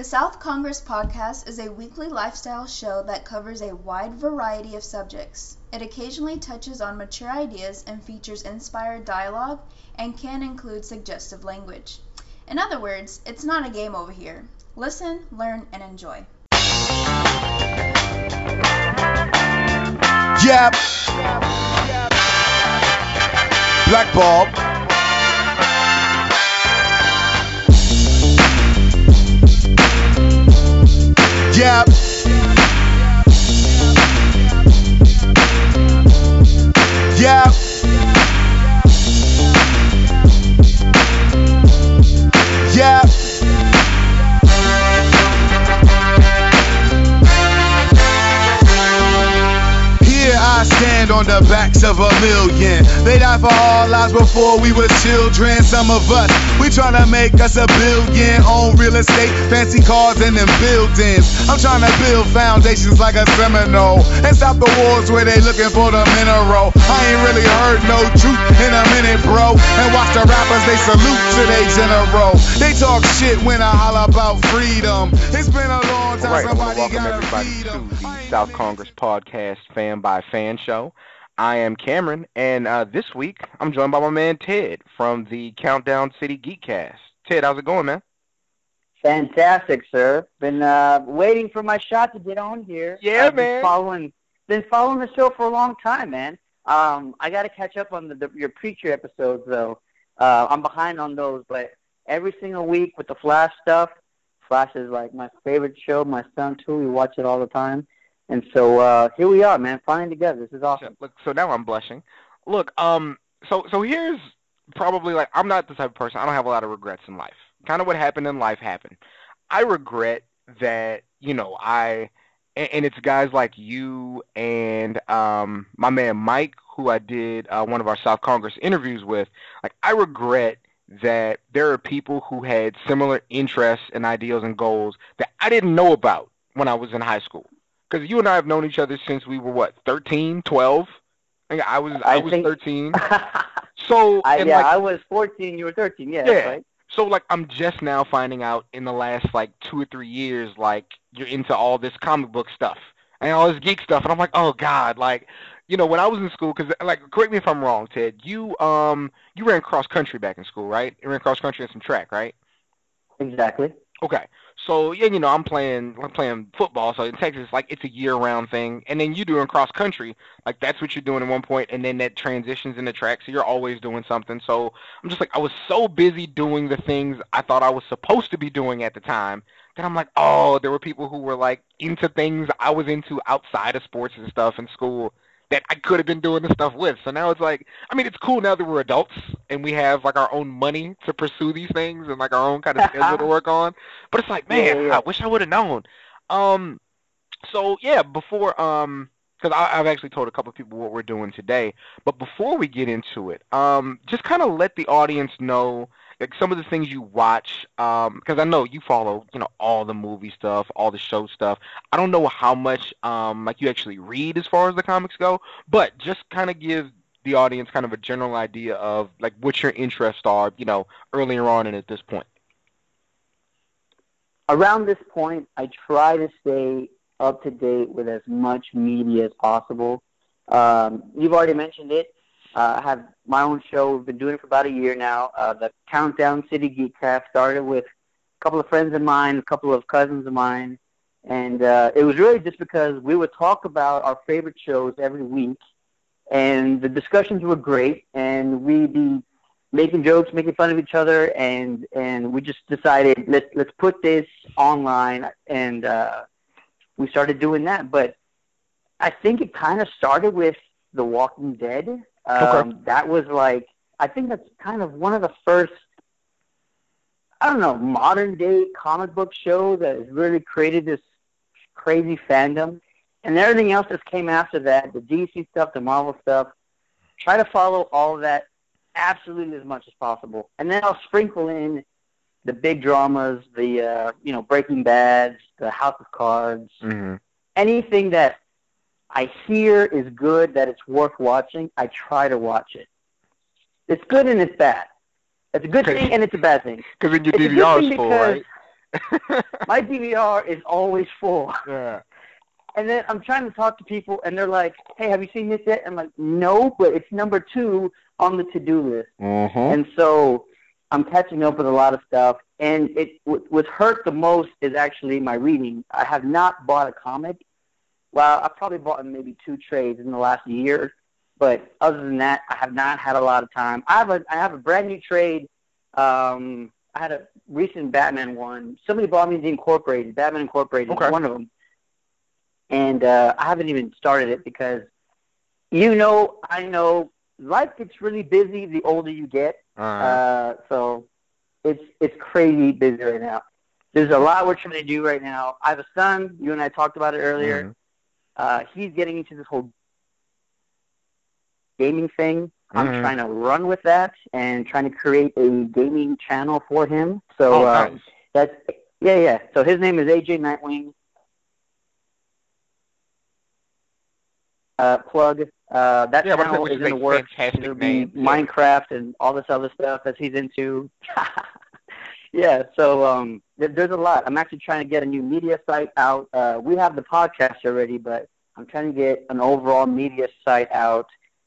The South Congress podcast is a weekly lifestyle show that covers a wide variety of subjects. It occasionally touches on mature ideas and features inspired dialogue and can include suggestive language. In other words, it's not a game over here. Listen, learn, and enjoy. Yep. Black Bulb. Yep. Yep. Stand on the backs of a million. They died for our lives before we were children. Some of us, we tryna make us a billion. Own real estate, fancy cars, and them buildings. I'm tryna build foundations like a Seminole. And stop the wars where they looking for the mineral. I ain't really heard no truth in a minute, bro. And watch the rappers, they salute to they general. They talk shit when I holler about freedom. It's been a long time, All right, somebody to gotta everybody feed to 'em. the I ain't South Congress Podcast Fan by Fan Show. I am Cameron, and uh, this week I'm joined by my man Ted from the Countdown City Geekcast. Ted, how's it going, man? Fantastic, sir. Been uh, waiting for my shot to get on here. Yeah, I've been man. Following, been following the show for a long time, man. Um, I got to catch up on the, the, your preacher episodes, though. Uh, I'm behind on those, but every single week with the Flash stuff, Flash is like my favorite show. My son too. We watch it all the time, and so uh, here we are, man. Finally together. This is awesome. Look, so now I'm blushing. Look, um, so so here's probably like I'm not the type of person. I don't have a lot of regrets in life. Kind of what happened in life happened. I regret that you know I and, it's guys like you and um my man Mike who I did uh, one of our South Congress interviews with. Like I regret that there are people who had similar interests and ideals and goals that I didn't know about when I was in high school. Because you and I have known each other since we were what 13, 12. I I was I, I was think- 13. So I, yeah, like, I was 14. You were 13. Yeah, Yeah. right. so like I'm just now finding out in the last like two or three years like you're into all this comic book stuff and all this geek stuff and I'm like oh god like you know when I was in school because like correct me if I'm wrong Ted you um you ran cross country back in school right you ran cross country and some track right Exactly. okay so yeah you know I'm playing I'm playing football so in Texas like it's a year round thing and then you doing cross country like that's what you're doing at one point and then that transitions into track so you're always doing something. So I'm just like I was so busy doing the things I thought I was supposed to be doing at the time that I'm like oh there were people who were like into things I was into outside of sports and stuff in school that I could have been doing the stuff with so now it's like I mean it's cool now that we're adults and we have like our own money to pursue these things and like our own kind of schedule to work on but it's like man yeah, yeah. I wish I would have known um so yeah before um because I've actually told a couple of people what we're doing today. But before we get into it, um, just kind of let the audience know like some of the things you watch, because I know you follow, you know, all the movie stuff, all the show stuff. I don't know how much um, like you actually read as far as the comics go, but just kind of give the audience kind of a general idea of like what your interests are, you know, earlier on and at this point. around this point, I try to stay up to date with as much media as possible. Um, you've already mentioned it. Uh, I have my own show. We've been doing it for about a year now. Uh, the Countdown City Geekcast started with a couple of friends of mine, a couple of cousins of mine, and uh, it was really just because we would talk about our favorite shows every week, and the discussions were great, and we'd be making jokes, making fun of each other, and and we just decided let's let's put this online, and uh, we started doing that. But I think it kind of started with The Walking Dead. Um, Okay. That was like I think that's kind of one of the first. I don't know, modern day comic book show that has really created this crazy fandom. And everything else that came after that, the DC stuff, the Marvel stuff, try to follow all of that absolutely as much as possible. And then I'll sprinkle in the big dramas, the uh, you know Breaking Bad, the House of Cards, Mm-hmm. anything that I hear is good, that it's worth watching. I try to watch it. It's good and it's bad. It's a good thing and it's a bad thing. Because then your It's DVR is full, right? My DVR is always full. yeah. And then I'm trying to talk to people, and they're like, "Hey, have you seen this yet?" I'm like, "No, but it's number two on the to-do list." Mm-hmm. And so I'm catching up with a lot of stuff. And it what- what's hurt the most is actually my reading. I have not bought a comic. Well, I've probably bought maybe two trades in the last year, but other than that, I have not had a lot of time. I have a I have a brand new trade. Um, I had a recent Batman one. Somebody bought me the Incorporated. Batman Incorporated, Okay. one of them. And uh, I haven't even started it because, you know, I know life gets really busy the older you get. Uh, Uh, so it's it's crazy busy right now. There's a lot we're trying to do right now. I have a son. You and I talked about it earlier. Mhm. Uh, he's getting into this whole gaming thing. I'm Mhm. trying to run with that and trying to create a gaming channel for him. So oh, uh, nice. that's yeah, yeah. So his name is AJ Nightwing. Uh, plug. Uh, that Yeah, channel is in the works. fantastic It'll be name. Minecraft and all this other stuff that he's into. yeah, so um, there, there's a lot. I'm actually trying to get a new media site out. Uh, we have the podcast already, but I'm trying to get an overall media site out.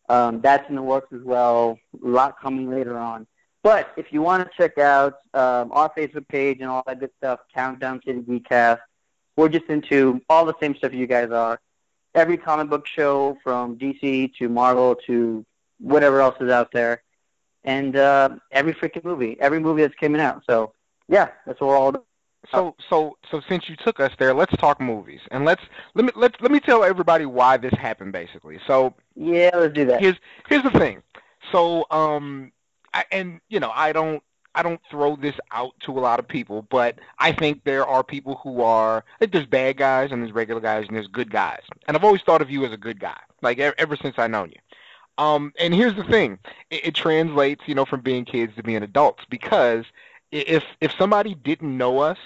Um, that's in the works as well. A lot coming later on. But if you want to check out um, our Facebook page and all that good stuff, Countdown the Geekcast, we're just into all the same stuff you guys are. Every comic book show from DC to Marvel to whatever else is out there, and uh, every freaking movie, every movie that's coming out. So yeah, that's what we're all about. So so so since you took us there, let's talk movies and let's let me let let me tell everybody why this happened basically. So Yeah, let's do that. here's here's the thing. So um I, and you know I don't I don't throw this out to a lot of people, but I think there are people who are like there's bad guys and there's regular guys and there's good guys, and I've always thought of you as a good guy, like e- ever since I known you. Um, and here's the thing, it, it translates, you know, from being kids to being adults because if if somebody didn't know us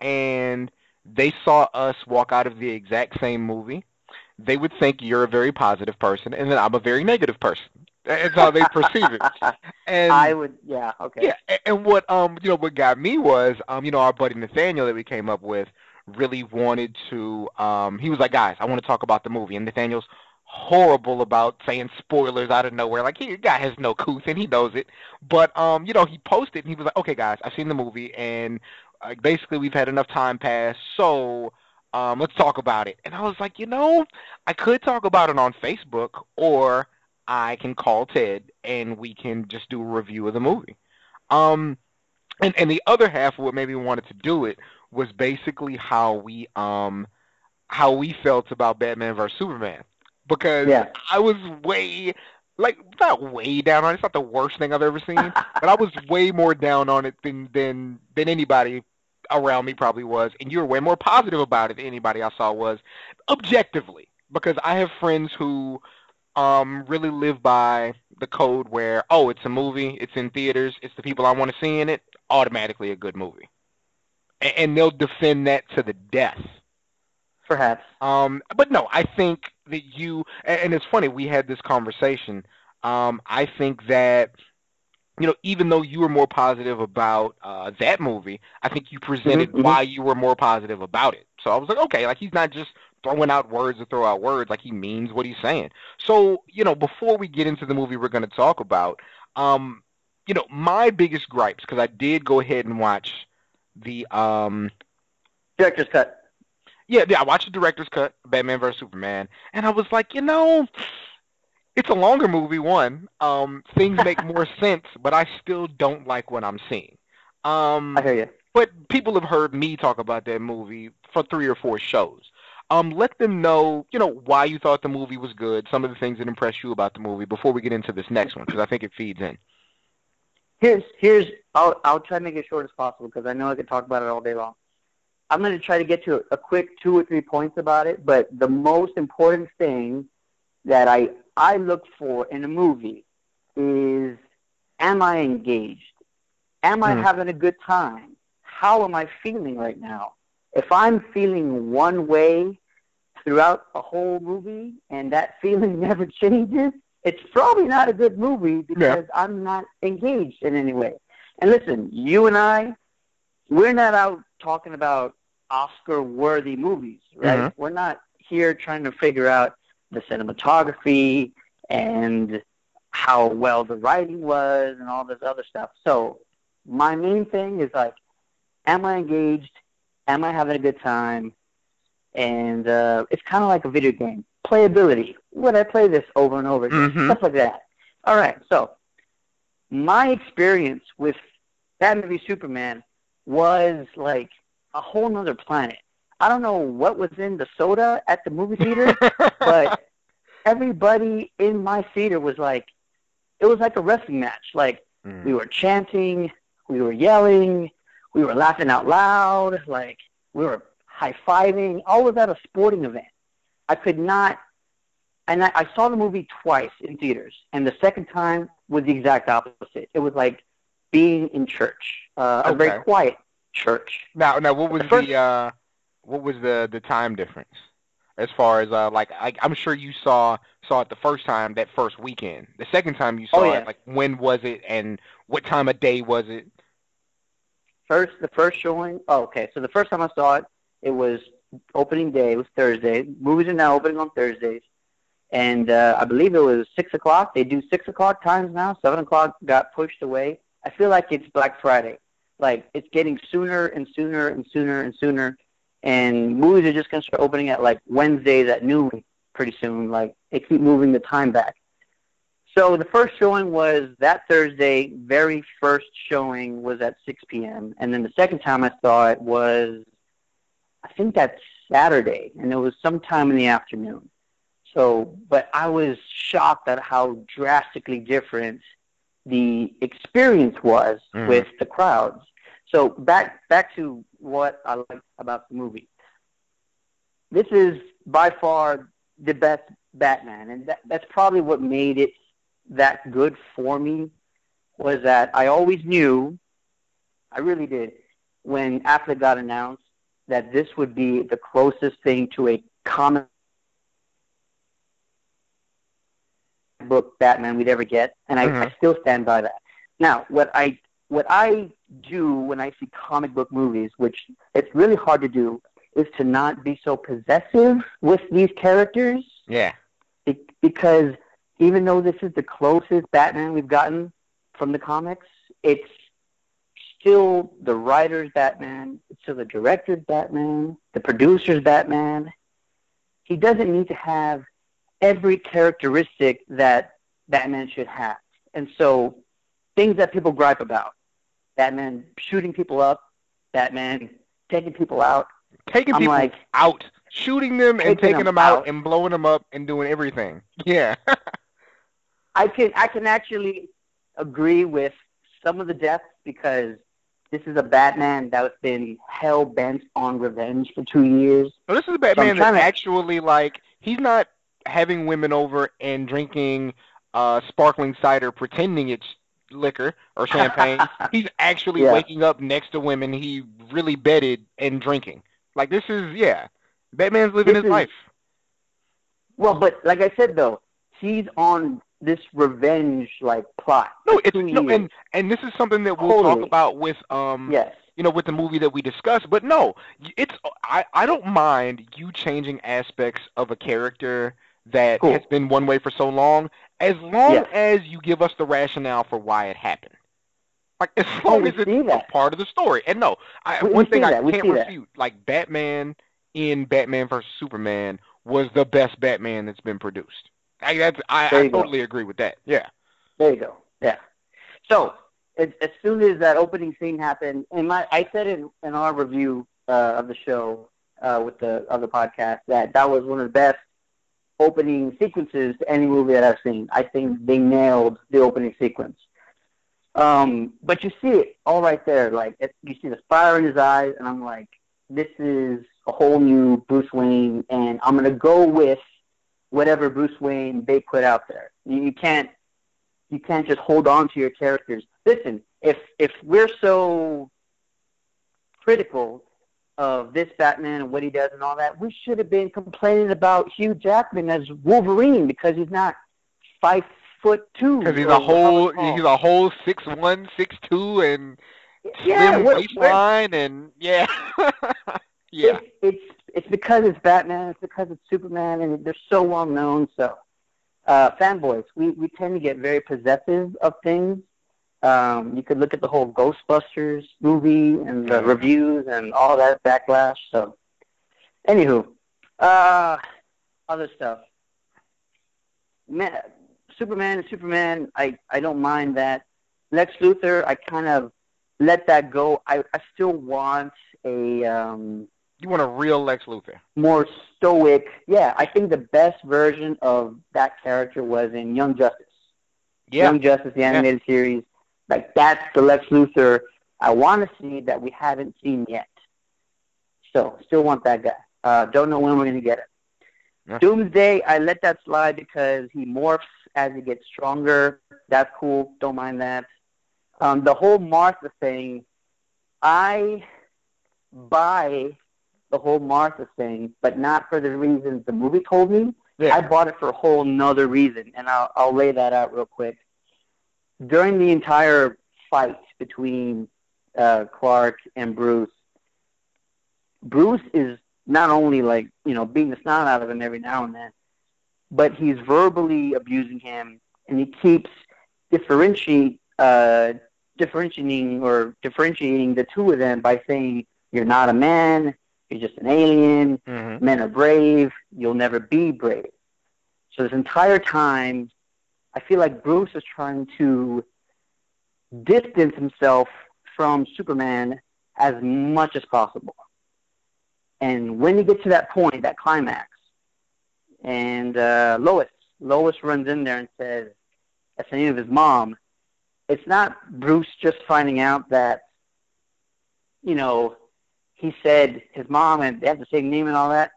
and they saw us walk out of the exact same movie, they would think you're a very positive person and that I'm a very negative person. That's how they perceive it. And I would, yeah, okay. yeah, and what um you know what got me was um you know our buddy Nathaniel that we came up with really wanted to um he was like guys I want to talk about the movie and Nathaniel's horrible about saying spoilers out of nowhere. Like he guy has no couth and he knows it. But um you know he posted and he was like okay guys I've seen the movie and uh, basically we've had enough time pass so um let's talk about it. And I was like you know I could talk about it on Facebook or I can call Ted and we can just do a review of the movie. Um, and and the other half of what made me wanted to do it was basically how we um how we felt about Batman vs Superman because Yeah. I was way like not way down on it. It's not the worst thing I've ever seen, but I was way more down on it than than than anybody around me probably was, and you were way more positive about it than anybody I saw was objectively because I have friends who um really live by the code where oh it's a movie it's in theaters it's the people i want to see in it automatically a good movie and, and they'll defend that to the death Perhaps. um but no i think that you and, it's funny we had this conversation um i think that you know even though you were more positive about uh that movie i think you presented Mhm, mhm. why you were more positive about it so i was like okay like he's not just throwing out words to throw out words like he means what he's saying so you know before we get into the movie we're going to talk about um you know my biggest gripes because i did go ahead and watch the um Director's cut. Yeah, yeah, I watched the director's cut, Batman vs Superman, and I was like, you know, it's a longer movie. One, um, things make more sense, but I still don't like what I'm seeing. Um, I hear you. but people have heard me talk about that movie for three or four shows. Um, let them know, you know, why you thought the movie was good, some of the things that impressed you about the movie before we get into this next one, because I think it feeds in. Here's here's I'll I'll try to make it short as possible because I know I could talk about it all day long. I'm going to try to get to a quick two or three points about it, but the most important thing that I I look for in a movie is am I engaged? Am I Hmm. having a good time? How am I feeling right now? If I'm feeling one way throughout a whole movie and that feeling never changes, it's probably not a good movie because I'm not engaged in any way. And listen, you and I, we're not out talking about Oscar-worthy movies, right? Mhm. We're not here trying to figure out the cinematography and how well the writing was and all this other stuff. So my main thing is like, am I engaged? Am I having a good time? And uh, it's kind of like a video game. Playability. Would I play this over and over again? Mhm. Stuff like that. All right. So my experience with Batman v Superman was like a whole nother planet. I don't know what was in the soda at the movie theater, but everybody in my theater was like, it was like a wrestling match. Like Mm. we were chanting, we were yelling, we were laughing out loud, like we were high fiving. All was at a sporting event. I could not, and I, I saw the movie twice in theaters, and the second time was the exact opposite. It was like being in church, uh, a very quiet church. Now, now, what was The first- the uh, what was the the time difference? As far as uh, like, I, I'm sure you saw saw it the first time that first weekend. The second time you saw Oh, yeah. it, like, when was it and what time of day was it? First, the first showing. Oh, okay. So the first time I saw it, it was opening day. It was Thursday. Movies are now opening on Thursdays, and uh, I believe it was six o'clock. They do six o'clock times now. Seven o'clock got pushed away. I feel like it's Black Friday. Like it's getting sooner and sooner and sooner and sooner, and movies are just gonna start opening at like Wednesdays at noon pretty soon. Like they keep moving the time back. So the first showing was that Thursday. Very first showing was at 6 p.m. And then the second time I saw it was, I think that Saturday, and it was sometime in the afternoon. So, but I was shocked at how drastically different the experience was Mhm. with the crowds. So back back to what I like about the movie. This is by far the best Batman, and that, that's probably what made it that good for me. Was that I always knew, I really did, when Affleck got announced that this would be the closest thing to a comic book Batman we'd ever get, and I, I Mhm. still stand by that. Now, what I what I do when I see comic book movies, which it's really hard to do, is to not be so possessive with these characters Yeah. be- because even though this is the closest Batman we've gotten from the comics, it's still the writer's Batman, it's still the director's Batman, the producer's Batman. He doesn't need to have every characteristic that Batman should have. And so things that people gripe about, Batman shooting people up, Batman taking people out, Taking I'm people like, out, shooting them and Taking them them out, out. and blowing them up and doing everything. Yeah. I can I can actually agree with some of the deaths because this is a Batman that's been hell bent on revenge for two years. So this is a Batman that's to- actually like he's not having women over and drinking uh sparkling cider pretending it's liquor or champagne. he's actually Yeah. waking up next to women he really bedded and drinking. Like this is yeah. Batman's living This his is- life. Well, but like I said though, he's on this revenge like plot. No, it's no, and and this is something that we'll talk about with um yes, you know, with the movie that we discussed. But no, it's I, I don't mind you changing aspects of a character that Cool. has been one way for so long, as long Yes. as you give us the rationale for why it happened. Like as long we as it's that. part of the story. And no, I, We- we one thing I. Can't see that. refute, like Batman in Batman vs Superman was the best Batman that's been produced. I that's, I, I you go. totally agree with that. Yeah. there you go. Yeah. So as, as soon as that opening scene happened, and my I said in, in our review uh, of the show uh, with the other podcast that that was one of the best opening sequences to any movie that I've seen. I think they nailed the opening sequence. Um, but you see it all right there. Like it, you see the fire in his eyes, and I'm like, this is a whole new Bruce Wayne, and I'm gonna go with whatever Bruce Wayne they put out there. You, you can't you can't just hold on to your characters. Listen, if if we're so critical of this Batman and what he does and all that, we should have been complaining about Hugh Jackman as Wolverine because he's not five foot two. Because he's a whole he's a whole six one, six two, and yeah, slim waistline and yeah, yeah. It's, it's it's because it's Batman. It's because it's Superman, and they're so well known. So, uh, fanboys, we we tend to get very possessive of things. Um, you could look at the whole Ghostbusters movie and the Mhm. reviews and all that backlash. So, anywho, uh, other stuff. Man, Superman is Superman. I I don't mind that. Lex Luthor, I kind of let that go. I I still want a um You want a real Lex Luthor? more stoic. Yeah, I think the best version of that character was in Young Justice. Yeah. Young Justice, the animated series. Like that's the Lex Luthor I want to see that we haven't seen yet. So still want that guy. Uh, don't know when we're gonna get it. Yeah. Doomsday, I let that slide because he morphs as he gets stronger. That's cool. Don't mind that. Um, the whole Martha thing, I buy the whole Martha thing, but not for the reasons the movie told me. Yeah. I bought it for a whole nother reason, and I'll, I'll lay that out real quick. During the entire fight between uh, Clark and Bruce, Bruce is not only like you know beating the snot out of him every now and then, but he's verbally abusing him, and he keeps differentiate uh, differentiating or differentiating the two of them by saying you're not a man, you're just an alien, hmm men are brave, you'll never be brave. So this entire time, I feel like Bruce is trying to distance himself from Superman as much as possible. And when you get to that point, that climax, and uh, Lois, Lois runs in there and says, that's the name of his mom. It's not Bruce just finding out that, you know, he said his mom and they have the same name and all that.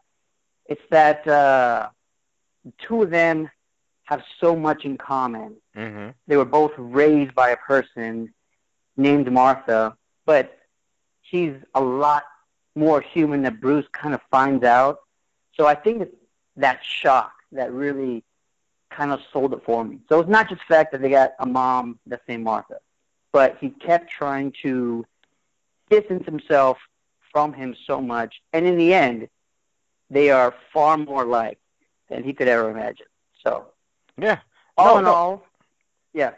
It's that uh, two of them have so much in common. hmm They were both raised by a person named Martha, but she's a lot more human that Bruce kind of finds out. So I think it's that shock that really kind of sold it for me. So it's not just the fact that they got a mom that's named Martha, but he kept trying to distance himself from him so much. And in the end, they are far more alike than he could ever imagine. So Yeah. all No, in no. all, yeah.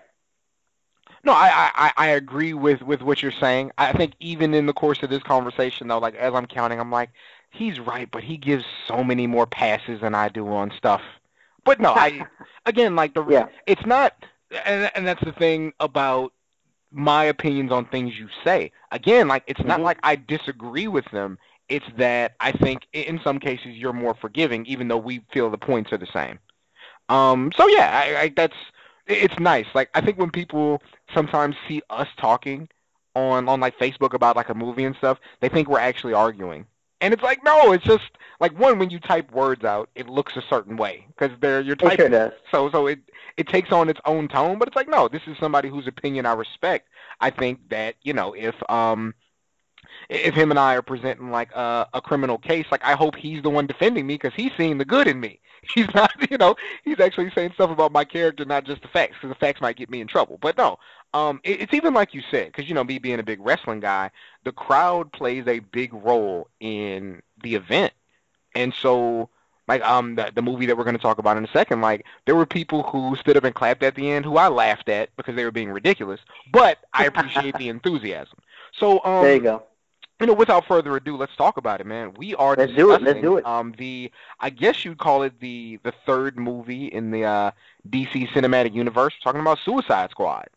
No, I, I, I- agree with, with what you're saying. I think even in the course of this conversation, though, like as I'm counting, I'm like, he's right, but he gives so many more passes than I do on stuff. But no, I again like the Yeah. it's not, and and that's the thing about my opinions on things you say. Again, like it's not Mhm. like I disagree with them. It's that I think in some cases you're more forgiving, even though we feel the points are the same. Um, so yeah, I, I that's it's nice. Like I think when people sometimes see us talking on on like Facebook about like a movie and stuff, they think we're actually arguing. And it's like no, it's just like one when you type words out, it looks a certain way because they're you're typing. does. So so it it takes on its own tone, but it's like no, this is somebody whose opinion I respect. I think that you know if um if him and I are presenting like a, a criminal case, like I hope he's the one defending me because he's seeing the good in me. He's not, you know, he's actually saying stuff about my character, not just the facts, because the facts might get me in trouble. But no, um, it, it's even like you said, because you know me being a big wrestling guy, the crowd plays a big role in the event, and so like um the, the movie that we're going to talk about in a second, like there were people who stood up and clapped at the end, who I laughed at because they were being ridiculous, but I appreciate the enthusiasm. So um, there you go. You know, without further ado, let's talk about it, man. We are Let's do it, let's do it. Um, the I guess you'd call it the the third movie in the uh, DC cinematic universe. We're talking about Suicide Squad.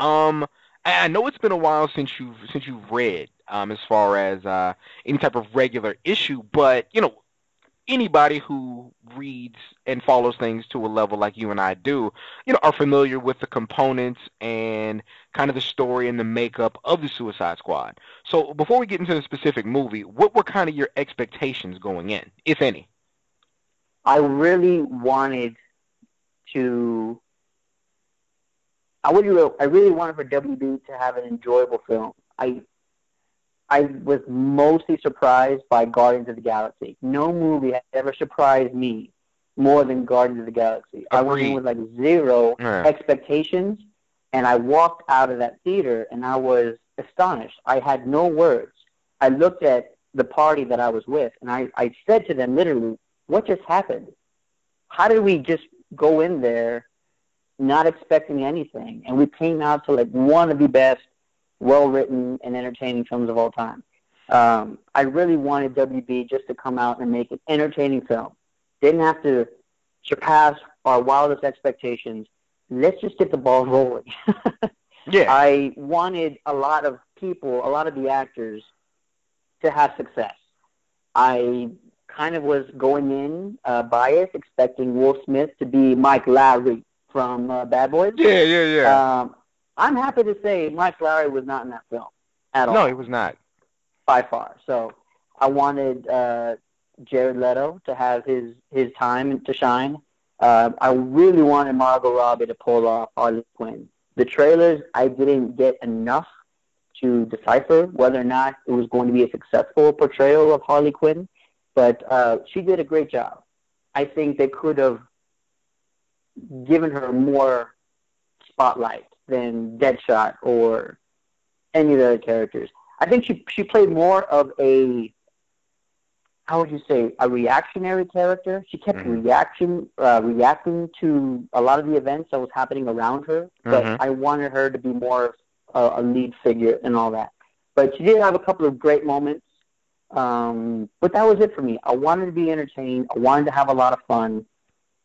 Um, I, I know it's been a while since you've since you've read um as far as uh any type of regular issue, but you know anybody who reads and follows things to a level like you and I do, you know, are familiar with the components and kind of the story and the makeup of the Suicide Squad. So before we get into the specific movie, what were kind of your expectations going in, if any? I really wanted to. I really, I really wanted for WB to have an enjoyable film. I, I was mostly surprised by Guardians of the Galaxy. No movie has ever surprised me more than Guardians of the Galaxy. I went in with like zero Yeah. expectations, and I walked out of that theater and I was astonished. I had no words. I looked at the party that I was with, and I, I said to them literally, "What just happened? How did we just go in there, not expecting anything, and we came out to like one of the best, well-written and entertaining films of all time?" Um, I really wanted WB just to come out and make an entertaining film. Didn't have to surpass our wildest expectations. Let's just get the ball rolling. Yeah. I wanted a lot of people, a lot of the actors, to have success. I kind of was going in uh, biased, expecting Will Smith to be Mike Lowrey from uh, Bad Boys. yeah, yeah, yeah. Um, I'm happy to say Mike Lowrey was not in that film at all no, he was not. by far. So I wanted uh, Jared Leto to have his his time to shine. Uh, I really wanted Margot Robbie to pull off Harley Quinn. The trailers, I didn't get enough to decipher whether or not it was going to be a successful portrayal of Harley Quinn, but uh, she did a great job. I think they could have given her more spotlight than Deadshot or any of the other characters. I think she she played more of a how would you say a reactionary character. She kept Mhm. reaction uh, reacting to a lot of the events that was happening around her, but Mhm. I wanted her to be more of a, a lead figure and all that. But she did have a couple of great moments. Um, but that was it for me. I wanted to be entertained. I wanted to have a lot of fun.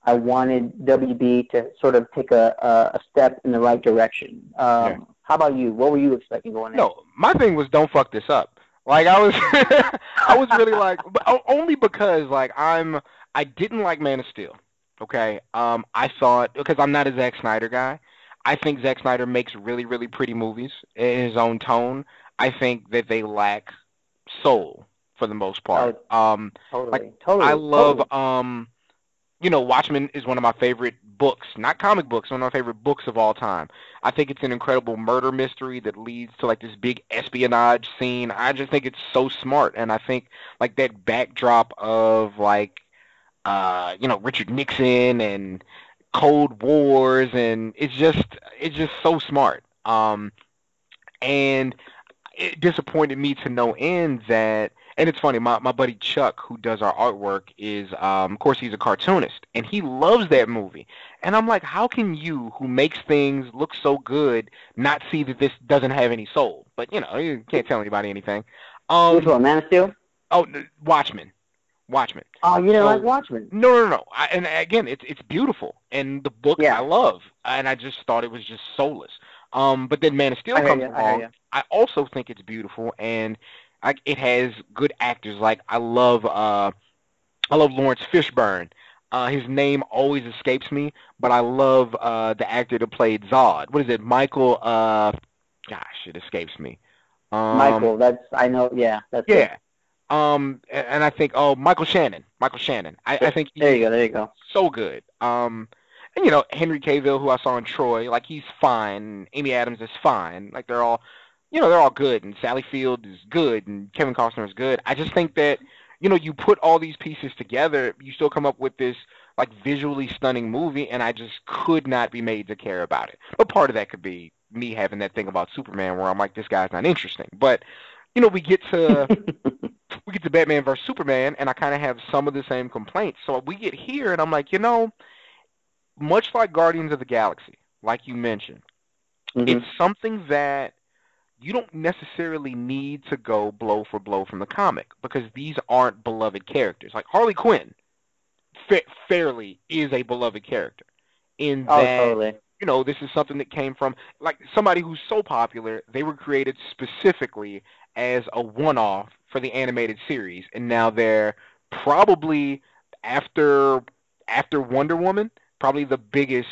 I wanted WB to sort of take a, a, a step in the right direction. Um, Yeah. How about you? What were you expecting going in? No, my thing was don't fuck this up. Like I was, I was really like, but only because like I'm, I didn't like Man of Steel. Okay, um, I thought because I'm not a Zack Snyder guy. I think Zack Snyder makes really, really pretty movies in his own tone. I think that they lack soul for the most part. Um, Totally. like, totally. I love totally. um you know, Watchmen is one of my favorite books, not comic books, one of my favorite books of all time. I think it's an incredible murder mystery that leads to like this big espionage scene. I just think it's so smart and I think like that backdrop of like uh, you know, Richard Nixon and Cold Wars and it's just it's just so smart. Um and it disappointed me to no end that and it's funny, my, my buddy Chuck, who does our artwork, is um, of course he's a cartoonist, and he loves that movie. And I'm like, how can you, who makes things look so good, not see that this doesn't have any soul? But you know, you can't tell anybody anything. Um, Which one? Man of Steel? oh, Watchmen, Watchmen. Oh, you didn't Oh. like Watchmen. No, no, no. I, and again, it's it's beautiful, and the book Yeah. I love, and I just thought it was just soulless. Um, but then Man of Steel I comes you. Along. you. I also think it's beautiful, and I, it has good actors. Like I love, uh, I love Laurence Fishburne. Uh, his name always escapes me, but I love uh, the actor that played Zod. What is it, Michael? Uh, gosh, it escapes me. Um, Michael, that's I know. Yeah, that's it. Yeah. Um, and, I think, oh, Michael Shannon. Michael Shannon. I, I think There he's you go. There you go. so good. Um, and you know Henry Cavill, who I saw in Troy, like he's fine. Amy Adams is fine. Like they're all, you know, they're all good. And Sally Field is good, and Kevin Costner is good. I just think that you know you put all these pieces together, you still come up with this like visually stunning movie, and I just could not be made to care about it. But part of that could be me having that thing about Superman, where I'm like, this guy's not interesting. But you know, we get to we get to Batman versus Superman, and I kind of have some of the same complaints. So we get here, and I'm like, you know, much like Guardians of the Galaxy, like you mentioned, Mhm. it's something that you don't necessarily need to go blow for blow from the comic because these aren't beloved characters. Like Harley Quinn, fa- fairly is a beloved character in Oh, that totally. you know, this is something that came from like somebody who's so popular, they were created specifically as a one-off for the animated series, and now they're probably after after Wonder Woman, probably the biggest,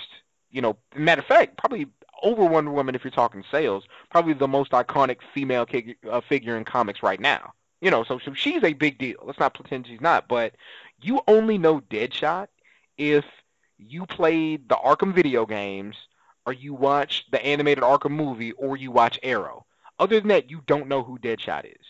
you know, matter of fact, probably over Wonder Woman if you're talking sales, probably the most iconic female uh, figure in comics right now. You know, so so she's a big deal. Let's not pretend she's not, but you only know Deadshot if you played the Arkham video games, or you watched the animated Arkham movie, or you watch Arrow. Other than that, you don't know who Deadshot is.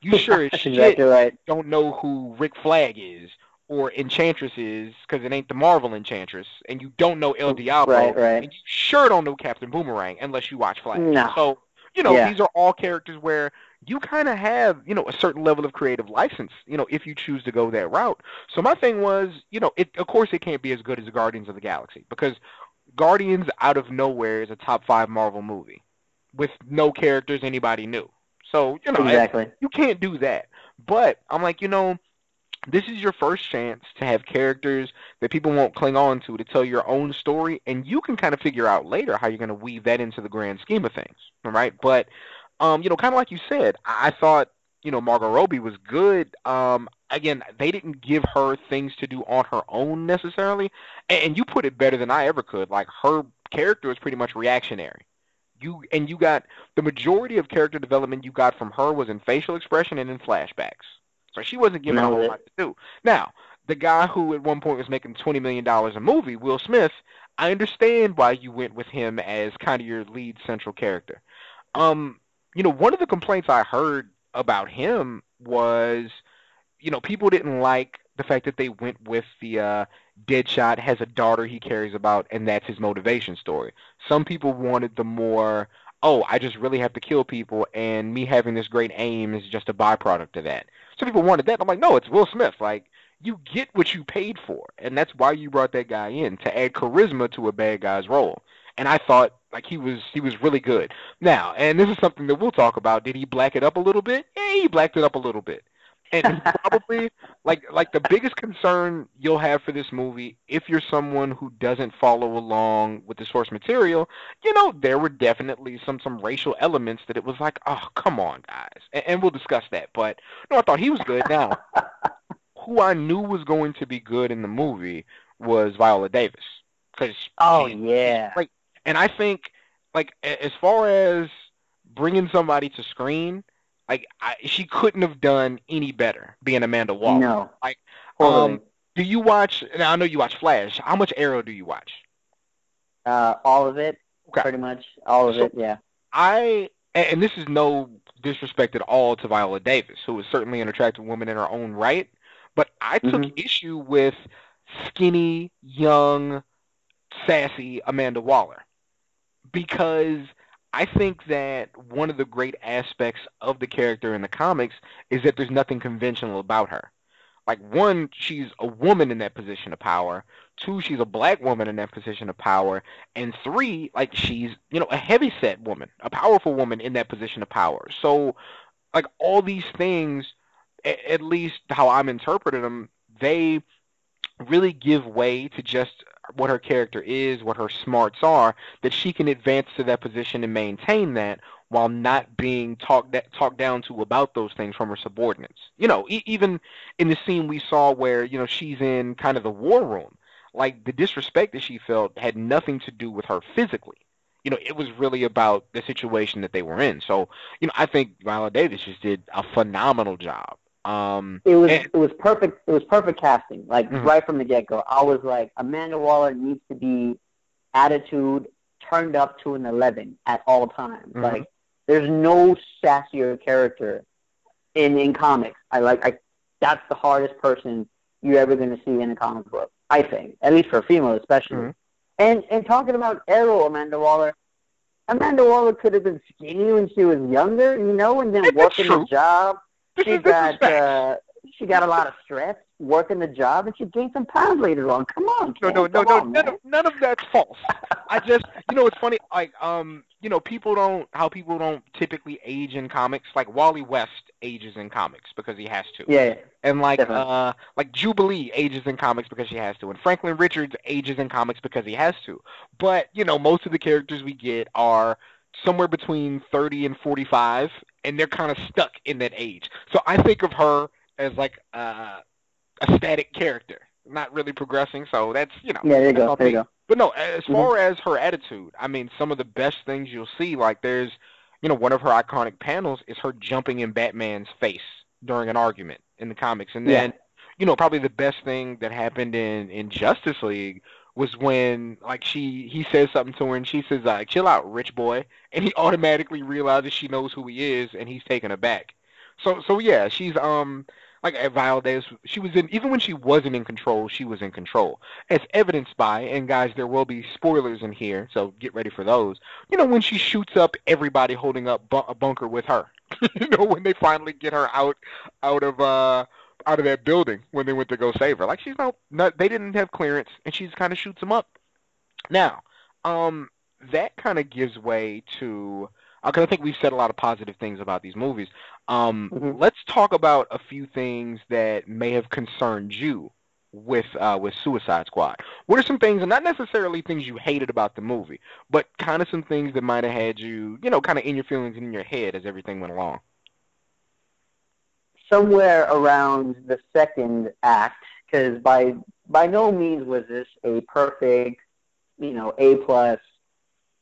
You sure as shit exactly right. don't know who Rick Flag is, or Enchantress is, because it ain't the Marvel Enchantress, and you don't know El mm, Diablo, Right, right. and you sure don't know Captain Boomerang unless you watch Flash. No. So, you know, Yeah. these are all characters where you kind of have, you know, a certain level of creative license, you know, if you choose to go that route. So my thing was, you know, it of course it can't be as good as the Guardians of the Galaxy because Guardians out of nowhere is a top five Marvel movie with no characters anybody knew. So you know, Exactly. you can't do that. But I'm like, you know, this is your first chance to have characters that people won't cling on to to tell your own story, and you can kind of figure out later how you're going to weave that into the grand scheme of things, all right? But, um, you know, kind of like you said, I thought, you know, Margot Robbie was good. Um, again, they didn't give her things to do on her own necessarily, and you put it better than I ever could. Like her character is pretty much reactionary. You and you got the majority of character development you got from her was in facial expression and in flashbacks. She wasn't given a whole lot to do. Now, the guy who at one point was making twenty million dollars a movie, Will Smith, I understand why you went with him as kind of your lead central character. Um, you know, one of the complaints I heard about him was, you know, people didn't like the fact that they went with the uh, Deadshot has a daughter he cares about, and that's his motivation story. Some people wanted the more, oh, I just really have to kill people, and me having this great aim is just a byproduct of that. Some people wanted that. I'm like, no, it's Will Smith. Like, you get what you paid for, and that's why you brought that guy in to add charisma to a bad guy's role. And I thought like he was he was really good. Now, and this is something that we'll talk about. Did he black it up a little bit? Yeah, he blacked it up a little bit. And probably like like the biggest concern you'll have for this movie, if you're someone who doesn't follow along with the source material, you know, there were definitely some some racial elements that it was like, oh, come on, guys. And, and we'll discuss that. But no, I thought he was good. Now, who I knew was going to be good in the movie was Viola Davis, because Oh yeah. Like, and I think like a- as far as bringing somebody to screen, like I, she couldn't have done any better being Amanda Waller. No. Like, Totally. um, Do you watch? Now I know you watch Flash. How much Arrow do you watch? uh, all of it. Okay. Pretty much all of So- it. Yeah. I and this is no disrespect at all to Viola Davis, who is certainly an attractive woman in her own right, but I took Mhm. issue with skinny, young, sassy Amanda Waller because I think that one of the great aspects of the character in the comics is that there's nothing conventional about her. Like one, she's a woman in that position of power. Two, she's a black woman in that position of power. And three, like she's, you know, a heavy set woman, a powerful woman in that position of power. So like all these things, at least how I'm interpreting them, they really give way to just what her character is, what her smarts are, that she can advance to that position and maintain that while not being talked da- talked down to about those things from her subordinates. You know, e- even in the scene we saw where you know she's in kind of the war room, like the disrespect that she felt had nothing to do with her physically. You know, it was really about the situation that they were in. So, you know, I think Viola Davis just did a phenomenal job. Um, It was and- it was perfect. It was perfect casting. Like Mhm. right from the get go, I was like, Amanda Waller needs to be attitude turned up to an eleven at all times. Mhm. Like there's no sassier character in in comics. I like I that's the hardest person you're ever going to see in a comic book. I think, at least for a female, especially. Mhm. And and talking about Arrow, Amanda Waller. Amanda Waller could have been skinny when she was younger, you know, and then working the job she is, this is got uh, she got a lot of stress working the job, and she gained some pounds later on. Come on, No, no, no, no, on, none of, none of that's false. I just, you know, it's funny, like, um, you know, people don't, how people don't typically age in comics. Like Wally West ages in comics because he has to, Yeah, and like, uh, like Jubilee ages in comics because she has to, and Franklin Richards ages in comics because he has to. But you know, most of the characters we get are somewhere between 30 and 45, and they're kind of stuck in that age. So I think of her as like uh, a static character, not really progressing. So that's you know. yeah. There you go. There you go. But no, as Mhm. far as her attitude, I mean, some of the best things you'll see, like there's, you know, one of her iconic panels is her jumping in Batman's face during an argument in the comics, and Yeah. then, you know, probably the best thing that happened in in Justice League was when like she he says something to her and she says like chill out rich boy and he automatically realizes she knows who he is and he's taken aback so so yeah she's um Like at Valdez, she was in even when she wasn't in control, she was in control. As evidenced by, and guys, there will be spoilers in here, so get ready for those. You know when she shoots up everybody holding up bu- a bunker with her. you know when they finally get her out out of uh out of that building when they went to go save her. Like she's not, not they didn't have clearance, and she just kind of shoots them up. Now, um, that kind of gives way to. Because I think we've said a lot of positive things about these movies. Um, Mhm. Let's talk about a few things that may have concerned you with uh, with Suicide Squad. What are some things, and not necessarily things you hated about the movie, but kind of some things that might have had you, you know, kind of in your feelings and in your head as everything went along. Somewhere around the second act, because by by no means was this a perfect, you know, A plus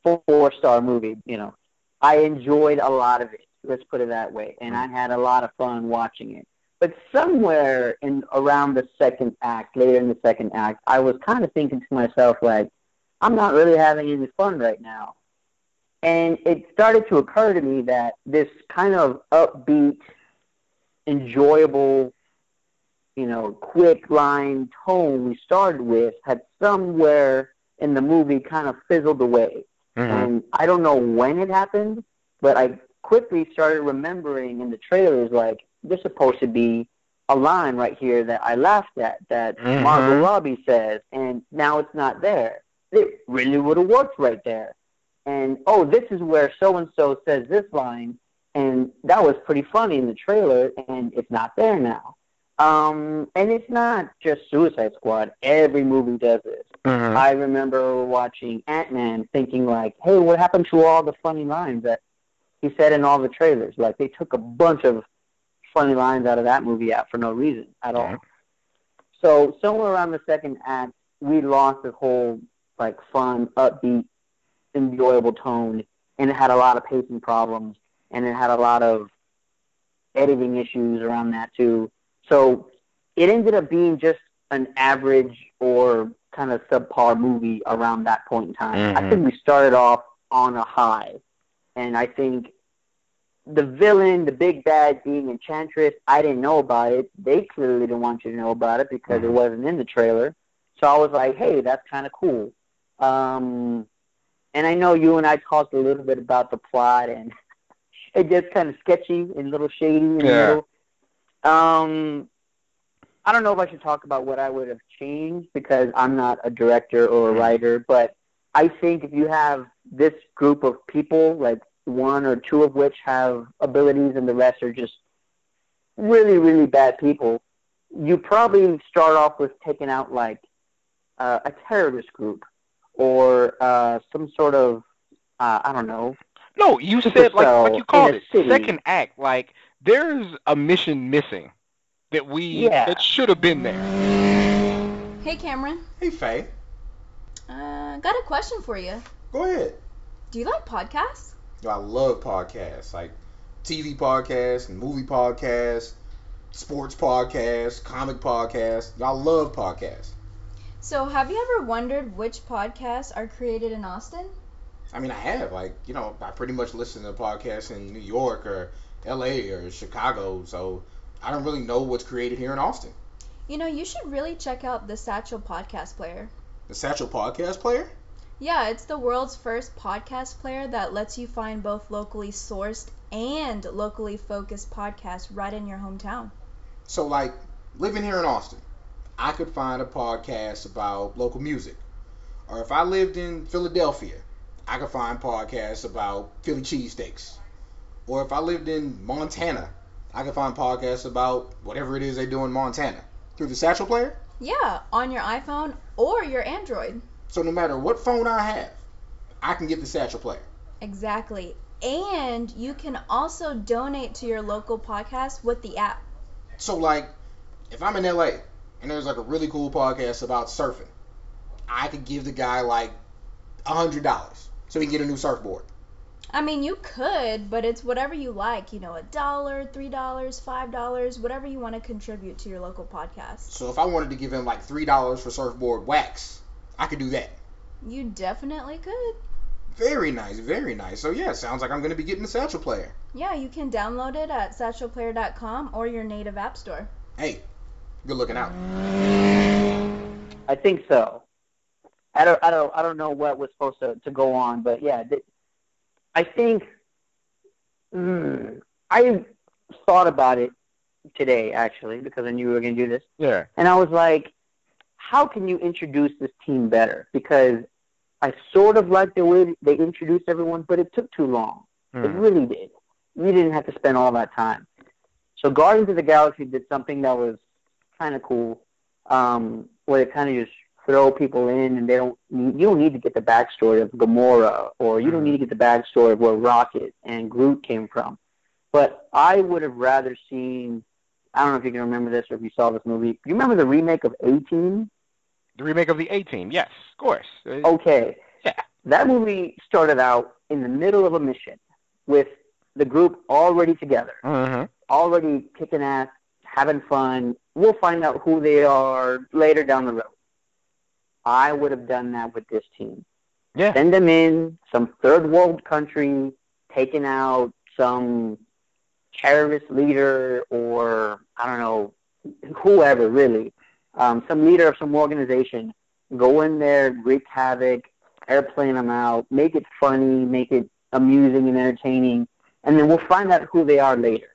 four star movie. You know, I enjoyed a lot of it. Let's put it that way, and I had a lot of fun watching it. But somewhere in around the second act, later in the second act, I was kind of thinking to myself like, I'm not really having any fun right now. And it started to occur to me that this kind of upbeat enjoyable, you know, quick line tone we started with had somewhere in the movie kind of fizzled away. And I don't know when it happened, but I quickly started remembering in the trailers like there's supposed to be a line right here that I laughed at that Mhm. Margot Robbie says, and now it's not there. It really would have worked right there. And oh, this is where so and so says this line, and that was pretty funny in the trailer, and it's not there now. Um, and it's not just Suicide Squad. Every movie does this. Mhm. I remember watching Ant Man, thinking like, "Hey, what happened to all the funny lines that he said in all the trailers?" Like they took a bunch of funny lines out of that movie out for no reason at all. So somewhere around the second act, we lost this whole like fun, upbeat, enjoyable tone, and it had a lot of pacing problems, and it had a lot of editing issues around that too. So it ended up being just an average or kind of subpar movie around that point in time. I Mhm. think we started off on a high, and I think the villain, the big bad being Enchantress, I didn't know about it. They clearly didn't want you to know about it because it Mhm. wasn't in the trailer. So I was like, hey, that's kind of cool. Um, and I know you and I talked a little bit about the plot, and it gets kind of sketchy and a little shady in the Yeah. middle. Um, I don't know if I should talk about what I would have changed because I'm not a director or a Mhm. writer, but I think if you have this group of people, like one or two of which have abilities and the rest are just really, really bad people, you probably start off with taking out like uh, a terrorist group or uh, some sort of, uh, I don't know, No, you said like like you called it city. second act. Like there's a mission missing that we Yeah. that should have been there. Hey, Cameron. Hey, Faye. Uh, got a question for you. Go ahead. Do you like podcasts? Yo, I love podcasts, like TV podcasts and movie podcasts, sports podcasts, comic podcasts. I love podcasts. So, have you ever wondered which podcasts are created in Austin? I mean, I have like you know, I pretty much listen to podcasts in New York or L.A. or Chicago, so I don't really know what's created here in Austin. You know, you should really check out the Satchel Podcast Player. The Satchel Podcast Player. Yeah, it's the world's first podcast player that lets you find both locally sourced and locally focused podcasts right in your hometown. So like living here in Austin, I could find a podcast about local music. Or if I lived in Philadelphia, I could find podcasts about Philly cheesesteaks. Or if I lived in Montana, I could find podcasts about whatever it is they do in Montana through the Satchel Player. Yeah, on your iPhone or your Android. So no matter what phone I have, I can get the Satchel Player. Exactly. And you can also donate to your local podcast with the app. So like, if I'm in LA and there's like a really cool podcast about surfing, I could give the guy like a hundred dollars so he can get a new surfboard. I mean, you could, but it's whatever you like. You know, a dollar, three dollars, five dollars, whatever you want to contribute to your local podcast. So if I wanted to give him like three dollars for surfboard wax, I could do that. You definitely could. Very nice, very nice. So yeah, sounds like I'm gonna be getting the satchel player. Yeah, you can download it at satchelplayer.com or your native app store. hey, good looking out. I think so. I don't, I don't, I don't know what was supposed to, to go on, but yeah, th- I think mm, I thought about it today actually because I knew we were going to do this, Yeah. and I was like, how can you introduce this team better? Because I sort of like the way they introduced everyone, but it took too long. It Hmm. really did. We didn't have to spend all that time. So Guardians of the Galaxy did something that was kind of cool, um, where they kind of just throw people in, and they don't. You don't need to get the backstory of Gamora, or you don't need to get the backstory of where Rocket and Groot came from. But I would have rather seen. I don't know if you can remember this or if you saw this movie. You remember the remake of A Team? The remake of the A Team. Yes, of course. Uh, Okay. Yeah. That movie started out in the middle of a mission with the group already together, mhm. already kicking ass, having fun. We'll find out who they are later down the road. I would have done that with this team. Yeah. Send them in some third world country, taking out some terrorist leader or I don't know whoever really, um, some leader of some organization. Go in there, wreak havoc, airplane them out, make it funny, make it amusing and entertaining, and then we'll find out who they are later.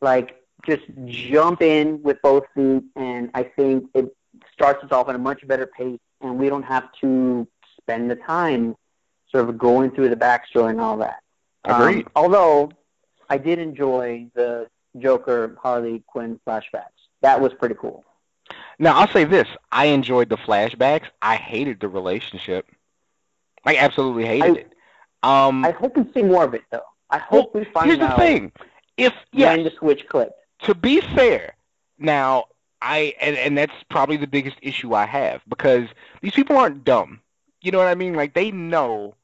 Like just jump in with both feet, and I think it starts us off at a much better pace, we don't have to spend the time sort of going through the backstory and all that. Um, although I did enjoy the Joker Harley Quinn flashbacks. That was pretty cool. Now I'll say this: I enjoyed the flashbacks. I hated the relationship. I absolutely hated I- it. Um, I hope we see more of it though. I hope we find here's the out thing: if when the switch clicked. to be fair, now I and, and that's probably the biggest issue I have because these people aren't dumb. You know what I mean? Like they know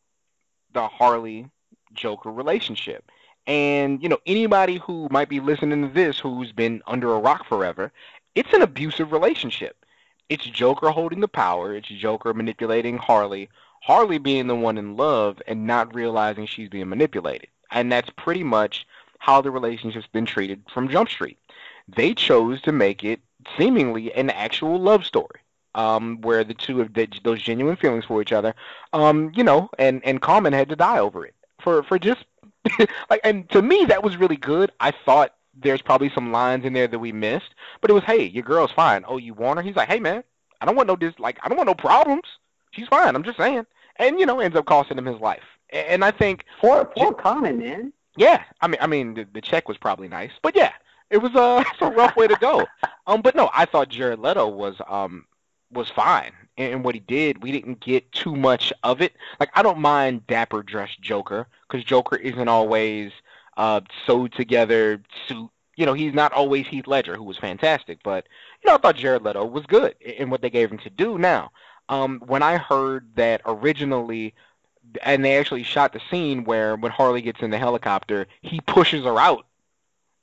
the Harley Joker relationship. And you know anybody who might be listening to this who's been under a rock forever, it's an abusive relationship. It's Joker holding the power, it's Joker manipulating Harley, Harley being the one in love and not realizing she's being manipulated. And that's pretty much how the relationship's been treated from Jump Street. They chose to make it seemingly an actual love story, um, where the two have th- those genuine feelings for each other, um, you know, and and Common had to die over it for for just like, and to me that was really good. I thought there's probably some lines in there that we missed, but it was, hey, your girl's fine. Oh, you want her? He's like, hey man, I don't want no dis like I don't want no problems. She's fine. I'm just saying, and you know, ends up costing him his life. And I think Poor, poor Common, man. yeah, I mean, I mean, the, the check was probably nice, but yeah, it was a, it's a rough way to go. Um, but no, I thought Jared Leto was um was fine in, in what he did. We didn't get too much of it. Like I don't mind dapper dressed Joker because Joker isn't always uh sewed together suit. You know, he's not always Heath Ledger, who was fantastic, but you know, I thought Jared Leto was good in, in what they gave him to do. Now, um, when I heard that originally and they actually shot the scene where when Harley gets in the helicopter, he pushes her out.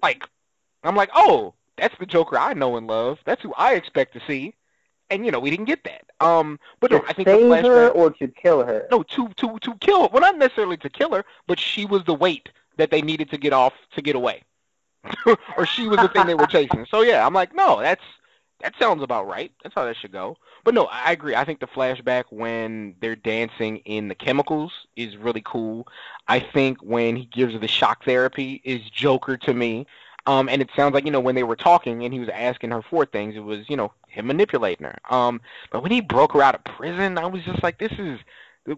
Like, I'm like, oh, that's the Joker I know and love. That's who I expect to see. And you know, we didn't get that. Um, but no, I think the save her flashback. or to kill her. No, to to to kill. Well, not necessarily to kill her, but she was the weight that they needed to get off to get away, or she was the thing they were chasing. So yeah, I'm like, no, that's that sounds about right. That's how that should go. But no, I agree. I think the flashback when they're dancing in the chemicals is really cool. I think when he gives her the shock therapy is Joker to me. Um, and it sounds like you know when they were talking and he was asking her for things, it was you know him manipulating her. Um, but when he broke her out of prison, I was just like, this is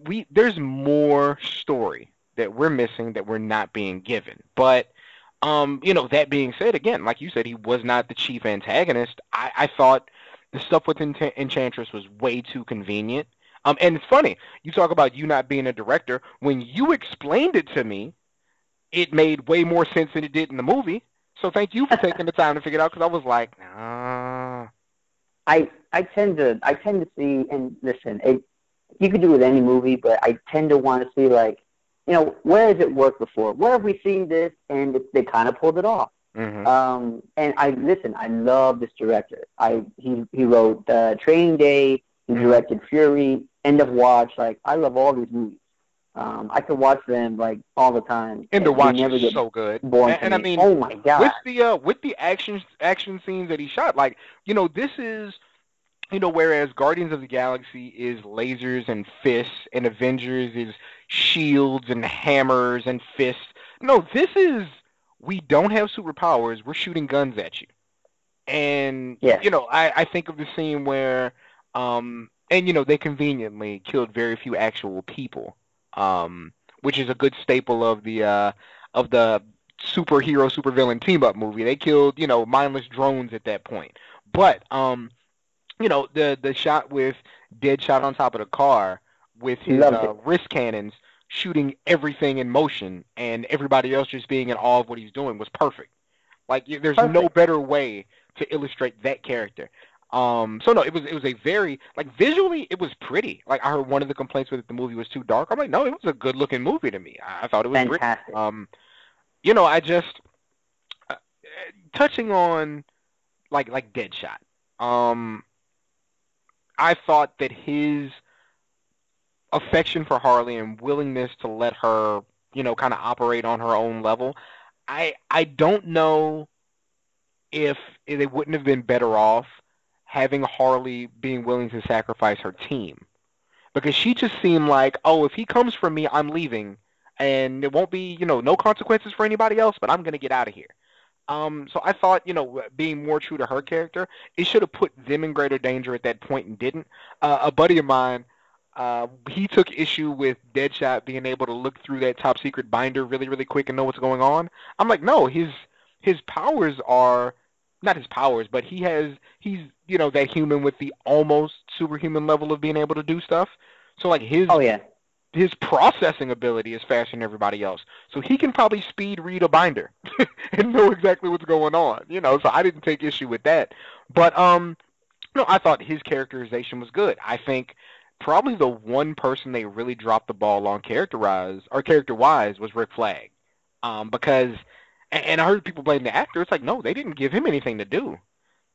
we. There's more story that we're missing that we're not being given. But um, you know, that being said, again, like you said, he was not the chief antagonist. I, I thought the stuff with Encha- Enchantress was way too convenient. Um, and it's funny, you talk about you not being a director. When you explained it to me, it made way more sense than it did in the movie. So thank you for taking the time to figure it out, because I was like, nah. I I tend to I tend to see and listen. It you could do it with any movie, but I tend to want to see like you know where has it worked before? Where have we seen this and it, they kind of pulled it off? hmm Um, and I listen. I love this director. I he he wrote uh, Training Day. He Mhm. directed Fury, End of Watch. Like I love all these movies. Um, I could watch them like all the time. And the watch never is so good. boring And, and I mean, oh my god, with the uh, with the action action scenes that he shot, like you know, this is you know, whereas Guardians of the Galaxy is lasers and fists, and Avengers is shields and hammers and fists. No, this is we don't have superpowers. We're shooting guns at you. And Yeah. you know, I, I think of the scene where um and you know, they conveniently killed very few actual people. Um which is a good staple of the uh of the superhero supervillain team up movie. They killed, you know, mindless drones at that point. But um you know, the the shot with Deadshot on top of the car with his uh, wrist cannons shooting everything in motion and everybody else just being in awe of what he's doing was perfect. Like there's no better way to illustrate that character. Um, so no, it was it was a very like visually it was pretty. Like I heard one of the complaints was that the movie was too dark. I'm like, no, it was a good looking movie to me. I, I thought it was pretty. fantastic. Um, you know, I just uh, touching on like like Deadshot. Um, I thought that his affection for Harley and willingness to let her, you know, kind of operate on her own level. I I don't know if they wouldn't have been better off having Harley being willing to sacrifice her team. Because she just seemed like, oh, if he comes for me, I'm leaving and it won't be, you know, no consequences for anybody else, but I'm going to get out of here. Um, so I thought, you know, being more true to her character, it should have put them in greater danger at that point and didn't. Uh, a buddy of mine, uh, he took issue with Deadshot being able to look through that top secret binder really, really quick and know what's going on. I'm like, no, his his powers are not his powers, but he has he's you know that human with the almost superhuman level of being able to do stuff. So like his oh yeah, his processing ability is faster than everybody else. So he can probably speed read a binder and know exactly what's going on. You know, so I didn't take issue with that. But um no, I thought his characterization was good. I think probably the one person they really dropped the ball on characterize or character wise was Rick Flag. Um because and, and I heard people blame the actor. It's like, no, they didn't give him anything to do.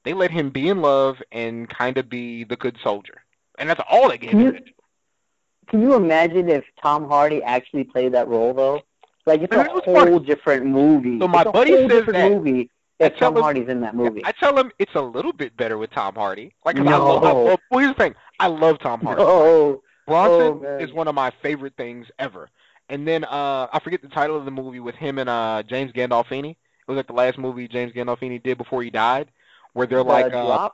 They let him be in love and kind of be the good soldier. And that's all they gave Can him you- to do. Can you imagine if Tom Hardy actually played that role though? Like it's Man, a it was whole funny. different movie. So my it's a buddy whole says different that- movie if Tom him- Hardy's in that movie. I tell him it's a little bit better with Tom Hardy. Like, 'cause I No. love, I well, here's the thing. I love Tom Hardy. Oh, oh, Bronson Oh, is one of my favorite things ever. And then uh, I forget the title of the movie with him and uh, James Gandolfini. It was like the last movie James Gandolfini did before he died, where they're the like uh,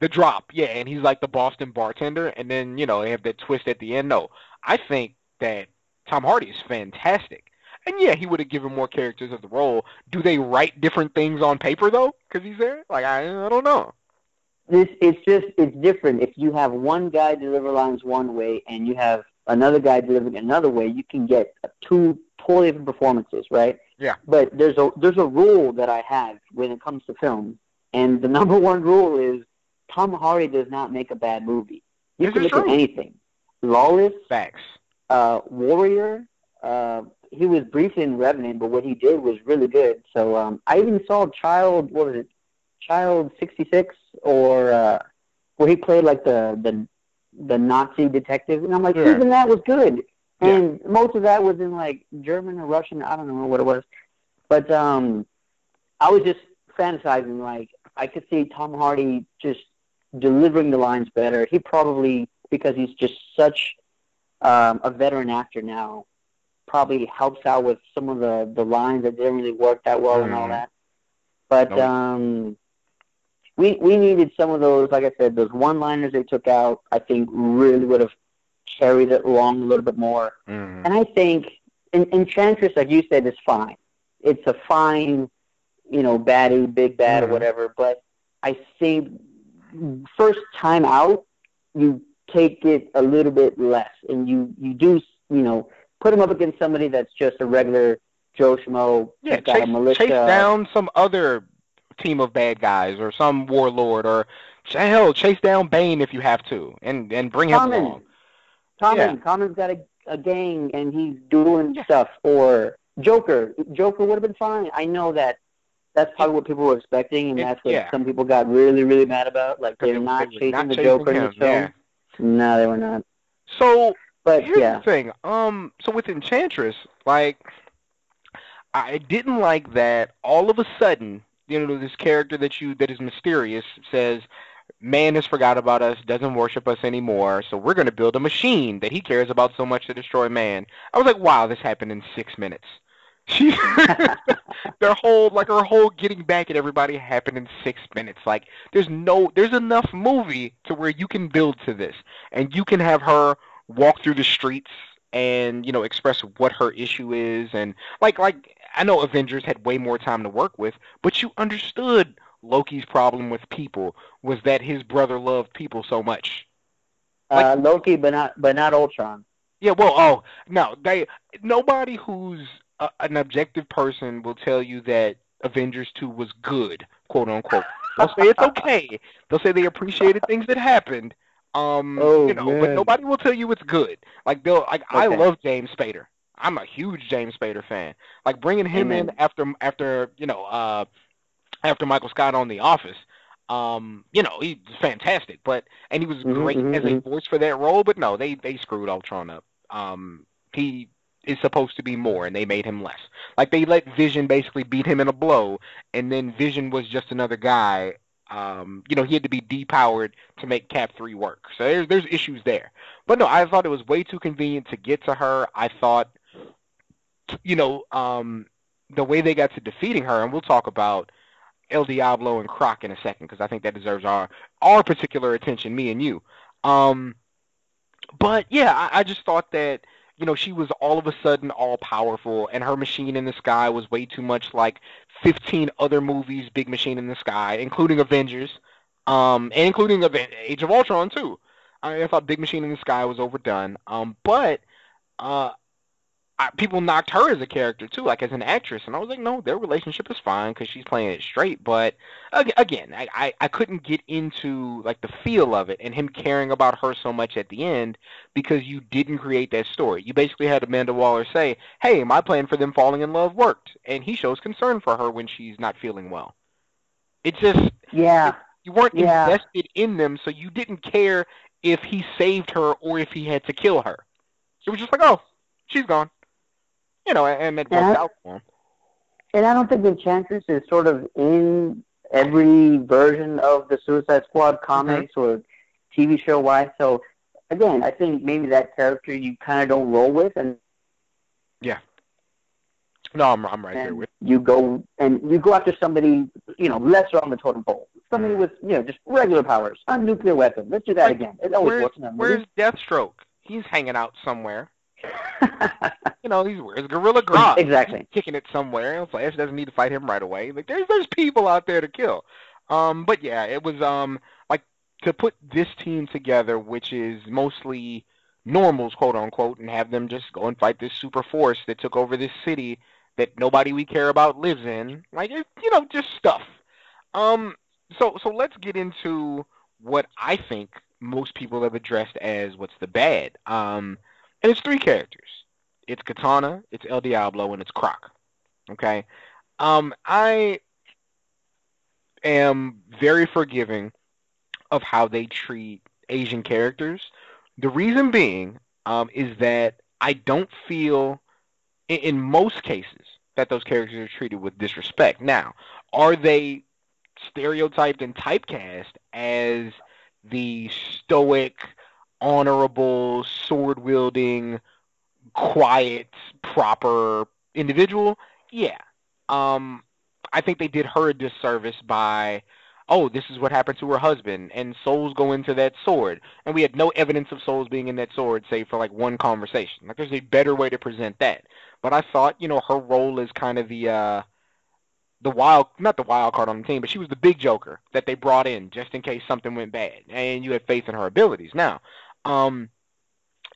the drop, yeah, and he's like the Boston bartender, and then you know they have that twist at the end. No, I think that Tom Hardy is fantastic, and yeah, he would have given more characters of the role. Do they write different things on paper though? Because he's there. Like I, I don't know. This it's just it's different. If you have one guy deliver lines one way and you have another guy delivering another way, you can get two totally different performances, right? Yeah. But there's a there's a rule that I have when it comes to film, and the number one rule is Tom Hardy does not make a bad movie. You This can look true. at anything. Lawless, Facts. uh, Warrior. Uh, he was briefly in Revenant, but what he did was really good. So um, I even saw Child. What was it? Child sixty six, or uh, where he played like the the the Nazi detective, and I'm like, Yeah. even that was good. Yeah. And most of that was in like German or Russian. I don't know what it was, but um, I was just fantasizing like I could see Tom Hardy just delivering the lines better. He probably because he's just such um, a veteran actor now, probably helps out with some of the the lines that didn't really work that well and all Mhm. that. But Nope. um, we we needed some of those, like I said, those one-liners they took out. I think really would have carried it along a little bit more. Mm. And I think in, Enchantress, like you said, is fine. It's a fine, you know, baddie, big bad, Mhm. or whatever. But I think first time out, you take it a little bit less, and you you do, you know, put him up against somebody that's just a regular Joe Schmo, Yeah, chase, chase down some other team of bad guys or some warlord or hell, chase down Bane if you have to, and and bring him along. Common. Yeah. Common's got a, a gang and he's doing Yeah. stuff. Or Joker. Joker would have been fine. I know that that's probably what people were expecting, and It- that's what yeah. some people got really, really mad about. Like they're they- not they chasing not the chasing Joker in the film. yeah. No, they were not. So But Here's yeah, the thing. Um, so with Enchantress, like, I didn't like that all of a sudden, you know, this character that you that is mysterious says, "Man has forgot about us, doesn't worship us anymore, so we're going to build a machine that he cares about so much to destroy man." I was like, "Wow, this happened in six minutes." She, their whole like her whole getting back at everybody happened in six minutes. Like, there's no, there's enough movie to where you can build to this, and you can have her walk through the streets and you know express what her issue is and like like I know Avengers had way more time to work with, but you understood Loki's problem with people was that his brother loved people so much. uh, Loki, but not but not Ultron. Yeah, well, oh no, they nobody who's a, an objective person will tell you that Avengers two was good, quote unquote. They'll say it's okay. They'll say they appreciated things that happened. Um, Oh, you know, but nobody will tell you it's good. Like they'll like I love James Spader. I'm a huge James Spader fan. Like bringing him in after after you know uh after Michael Scott on The Office. Um, you know, he's fantastic, but and he was Mhm, great mhm, as a mhm. voice for that role, but no, they they screwed Ultron up. Um, he is supposed to be more, and they made him less. Like they let Vision basically beat him in a blow, and then Vision was just another guy. Um, you know, he had to be depowered to make Cap three work. So there's there's issues there. But no, I thought it was way too convenient to get to her. I thought, you know, um, the way they got to defeating her, and we'll talk about El Diablo and Croc in a second because I think that deserves our our particular attention, me and you. Um, but yeah, I, I just thought that you know she was all of a sudden all powerful, and her machine in the sky was way too much like 15 other movies, Big Machine in the Sky, including Avengers, um, and including Age of Ultron too. I, mean, I thought Big Machine in the Sky was overdone, um, but uh, I, people knocked her as a character too, like as an actress, and I was like, no, their relationship is fine because she's playing it straight. But again, I, I I couldn't get into like the feel of it and him caring about her so much at the end because you didn't create that story. You basically had Amanda Waller say, "Hey, my plan for them falling in love worked," and he shows concern for her when she's not feeling well. It just Yeah, you weren't Yeah. invested in them, so you didn't care if he saved her or if he had to kill her. It was just like, oh, she's gone. You know, and it worked out for him. and I don't think the Enchantress is sort of in every version of the Suicide Squad comics mm-hmm. or TV show wise. So again, I think maybe that character you kind of don't roll with, and yeah, No, I'm I'm right there with. you go and you go after somebody you know lesser on the totem pole, somebody mm-hmm. with you know just regular powers, a nuclear weapon. Let's do that Like, again. It always Where's, works in where's. Deathstroke? He's hanging out somewhere. You know, he's where's Gorilla Grodd? Exactly. He's kicking it somewhere. And Flash doesn't need to fight him right away. Like there's there's people out there to kill. Um, but yeah, it was um like to put this team together, which is mostly normals, quote unquote, and have them just go and fight this super force that took over this city that nobody we care about lives in. Like it, you know, just stuff. Um, so so let's get into what I think most people have addressed as what's the bad. Um, and it's three characters. It's Katana, it's El Diablo, and it's Croc. Okay. Um, I am very forgiving of how they treat Asian characters. The reason being um, is that I don't feel, in, in most cases, that those characters are treated with disrespect. Now, are they stereotyped and typecast as the stoic, honorable, sword wielding, quiet, proper individual? Yeah. Um, I think they did her a disservice by, oh, this is what happened to her husband, and souls go into that sword, and we had no evidence of souls being in that sword, save for like one conversation. Like, there's a better way to present that. But I thought, you know, her role is kind of the, uh, the wild, not the wild card on the team, but she was the big joker that they brought in just in case something went bad, and you had faith in her abilities. Now, um,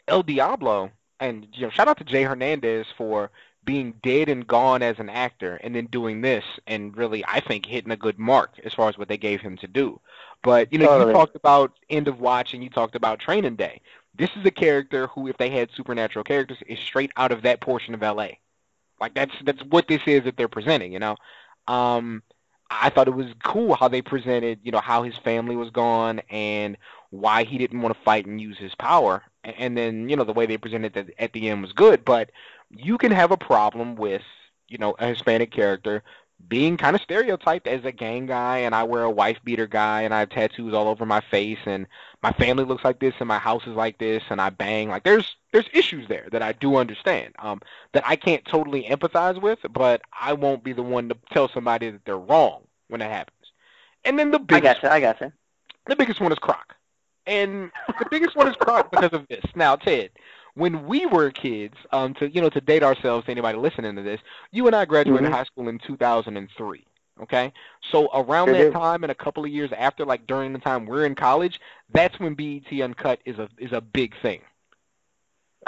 El Diablo, and you know, shout out to Jay Hernandez for being dead and gone as an actor, and then doing this, and really, I think, hitting a good mark as far as what they gave him to do. But you know, Totally. you talked about End of Watch, and you talked about Training Day. This is a character who, if they had supernatural characters, is straight out of that portion of LA. Like that's that's what this is that they're presenting, you know. Um, I thought it was cool how they presented, you know, how his family was gone and why he didn't want to fight and use his power. and, then you know the way they presented it at the end was good. But you can have a problem with you know a Hispanic character being kind of stereotyped as a gang guy and I wear a wife beater guy and I have tattoos all over my face and my family looks like this and my house is like this and I bang like there's there's issues there that I do understand um that I can't totally empathize with but I won't be the one to tell somebody that they're wrong when that happens. And then the biggest I gotcha, I gotcha. The biggest one is Croc. And the biggest one is Croc because of this. Now, Ted, when we were kids, um, to you know, to date ourselves, to anybody listening to this, you and I graduated Mhm. high school in 2003. Okay, so around Sure that time and a couple of years after, like during the time we're in college, that's when BET Uncut is a is a big thing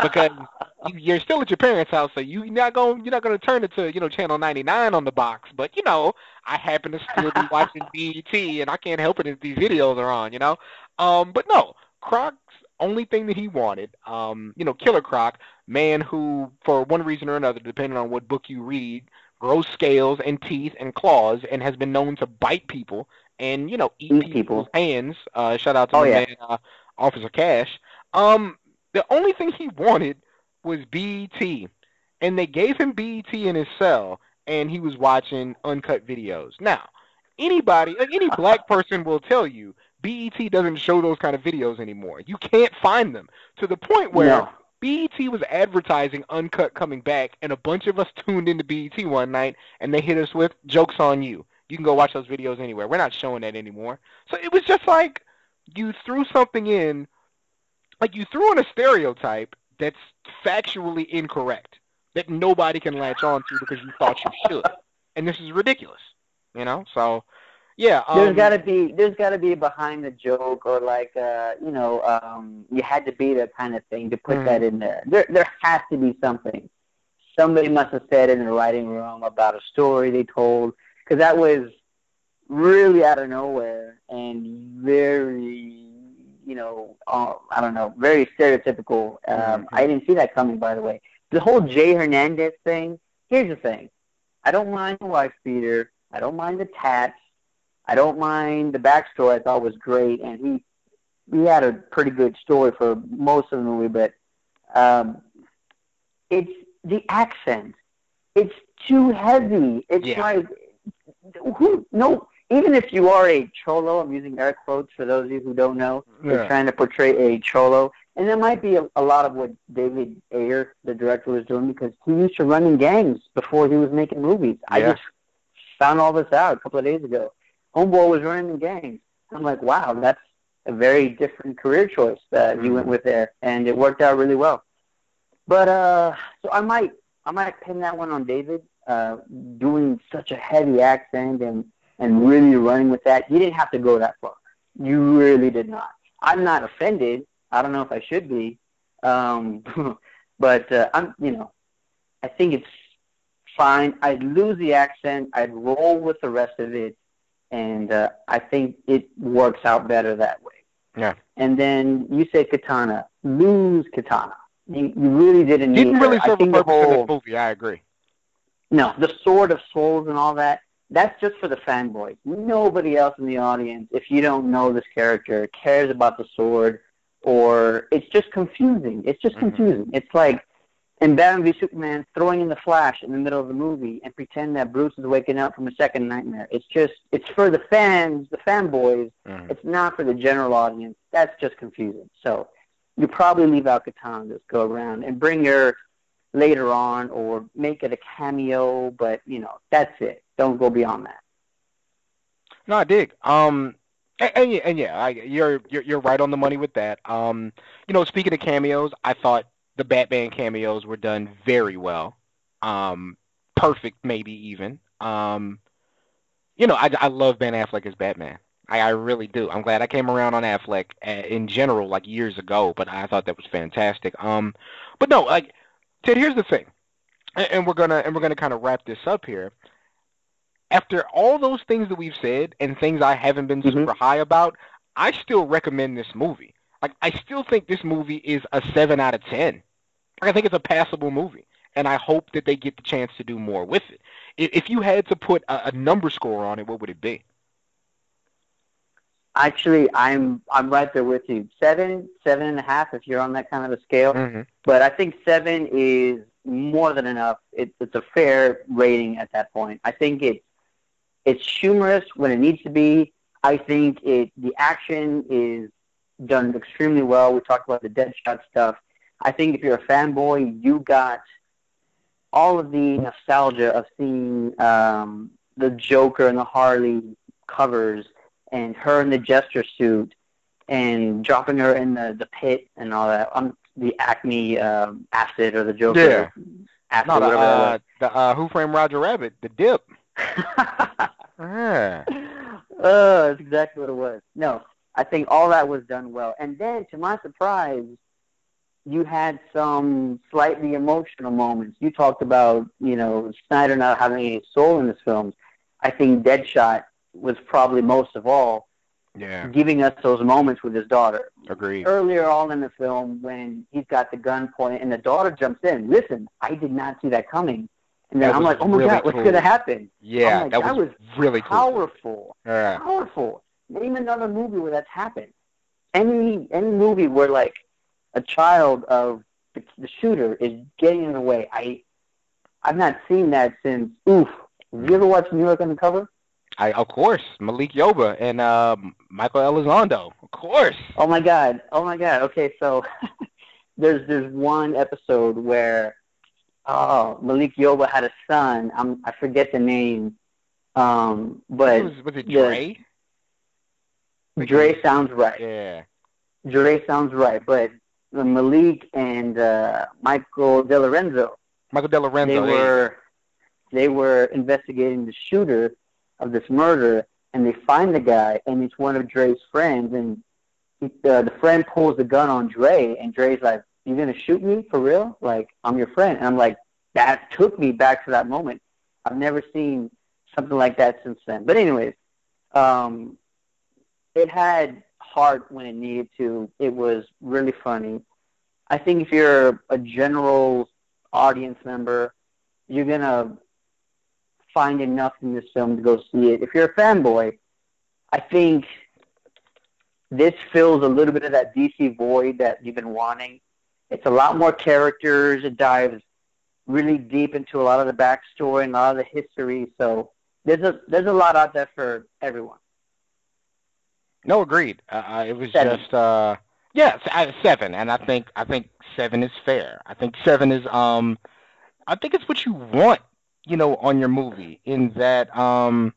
because you- you're still at your parents' house, so you're not going you're not going to turn it to you know channel 99 on the box. But you know, I happen to still be watching BET, and I can't help it if these videos are on. You know, um, but no, Croc's only thing that he wanted, um, you know, Killer Croc, man who for one reason or another, depending on what book you read, grows scales and teeth and claws, and has been known to bite people and you know eat, Eat people's people. hands. Uh, shout out to Oh, my yeah. man, uh, Officer Cash. Um, the only thing he wanted was BET, and they gave him BET in his cell, and he was watching uncut videos. Now, anybody, any black person will tell you BET doesn't show those kind of videos anymore. You can't find them to the point where No. BET was advertising Uncut coming back, and a bunch of us tuned into BET one night, and they hit us with "Jokes on you." You can go watch those videos anywhere. We're not showing that anymore. So it was just like you threw something in, like you threw in a stereotype that's factually incorrect that nobody can latch on to because you thought you should, and this is ridiculous. You know, so yeah. Um, There's got to be there's got to be a behind the joke or like uh you know um you had to be that kind of thing to put Mhm. that in there. There there has to be something. Somebody must have said in the writing room about a story they told because that was really out of nowhere and very you know uh, I don't know very stereotypical. Um, Mhm. I didn't see that coming by the way. The whole Jay Hernandez thing. Here's the thing. I don't mind the wife beater. I don't mind the tats. I don't mind the backstory. I thought was great, and he he had a pretty good story for most of the movie. But um, it's the accent. It's too heavy. It's Yeah. like who? No, even if you are a cholo, I'm using air quotes for those of you who don't know. They're trying to portray a cholo, and that might be a, a lot of what David Ayer, the director, was doing because he used to run in gangs before he was making movies. I just found all this out a couple of days ago. Homeboy was running the gangs. I'm like, wow, that's a very different career choice that you went Mhm. with there, and it worked out really well. But uh, so I might I might pin that one on David uh, doing such a heavy accent and and really running with that. You didn't have to go that far. You really did not. I'm not offended. I don't know if I should be, um, but uh, I'm you know I think it's fine. I'd lose the accent. I'd roll with the rest of it, and uh, I think it works out better that way. Yeah. And then you say Katana. Lose Katana. You, you really didn't need Didn't really her. Serve a purpose in whole this movie. I agree. no, the Sword of Souls and all that. That's just for the fanboys. Nobody else in the audience, if you don't know this character, cares about the sword, or it's just confusing. It's just Mhm. confusing. It's like in Batman v Superman throwing in the Flash in the middle of the movie and pretend that Bruce is waking up from a second nightmare. It's just it's for the fans, the fanboys. Mhm. It's not for the general audience. That's just confusing. So you probably leave out Katana this go around and bring her later on or make it a cameo, but you know, that's it. Don't go beyond that. No, I dig. Um, and, and yeah, and yeah, I, you're you're you're right on the money with that. Um, you know, speaking of cameos, I thought the Batman cameos were done very well. Um, perfect, maybe even. Um, you know, I I love Ben Affleck as Batman. I, I really do. I'm glad I came around on Affleck uh, in general, like years ago, but I thought that was fantastic. Um, but no, like Ted, here's the thing, and, and we're gonna and we're gonna kind of wrap this up here after all those things that we've said and things I haven't been Mhm. super high about, I still recommend this movie. Like I still think this movie is a seven out of ten. Like, I think it's a passable movie, and I hope that they get the chance to do more with it. If, if you had to put a, a number score on it, what would it be? Actually, I'm I'm right there with you. Seven, seven and a half, if you're on that kind of a scale. hmm But I think seven is more than enough. It, it's a fair rating at that point. I think it it's humorous when it needs to be. I think it the action is done extremely well. We talked about the Deadshot stuff. I think if you're a fanboy, you got all of the nostalgia of seeing um, the Joker and the Harley covers, and her in the Jester suit, and dropping her in the the pit and all that. Um, the Acme um, acid or the Joker Yeah. acid, No, the, uh, the uh, Who Framed Roger Rabbit, the dip. Yeah. oh, that's exactly what it was. No, I think all that was done well. And then, to my surprise, you had some slightly emotional moments. You talked about, you know, Snyder not having any soul in his films. I think Deadshot was probably most of all Yeah. giving us those moments with his daughter. Agreed. Earlier on in the film, when he's got the gun pointed and the daughter jumps in, listen, I did not see that coming. And then That I'm like, oh my really God, what's going to happen? Yeah, like, that, that was, was really cool. Powerful Yeah. powerful. Name another movie where that's happened. Any any movie where like a child of the, the shooter is getting in the way. I I've not seen that since. Oof. Have you ever watched New York Undercover? I of course Malik Yoba and um, Michael Elizondo. Of course. Oh my god. Oh my god. Okay, so there's there's one episode where oh Malik Yoba had a son. I'm I forget the name. Um, but was, was it Dre? Dre sounds right. Yeah. Dre sounds right, but Malik and uh, Michael De Lorenzo, Michael De Lorenzo. they hey. were they were investigating the shooter of this murder, and they find the guy, and it's one of Dre's friends, and he, uh, the friend pulls the gun on Dre, and Dre's like, "You're gonna shoot me for real? Like I'm your friend?" And I'm like, that took me back to that moment. I've never seen something like that since then. But anyways, um, it had heart when it needed to. It was really funny. I think if you're a general audience member, you're gonna find enough in this film to go see it. If you're a fanboy, I think this fills a little bit of that DC void that you've been wanting. It's a lot more characters. It dives really deep into a lot of the backstory and a lot of the history. So there's a there's a lot out there for everyone. No, agreed. Uh, uh, it was Seven. just uh, yeah, uh, seven, and I think I think seven is fair. I think seven is um, I think it's what you want, you know, on your movie. In that um,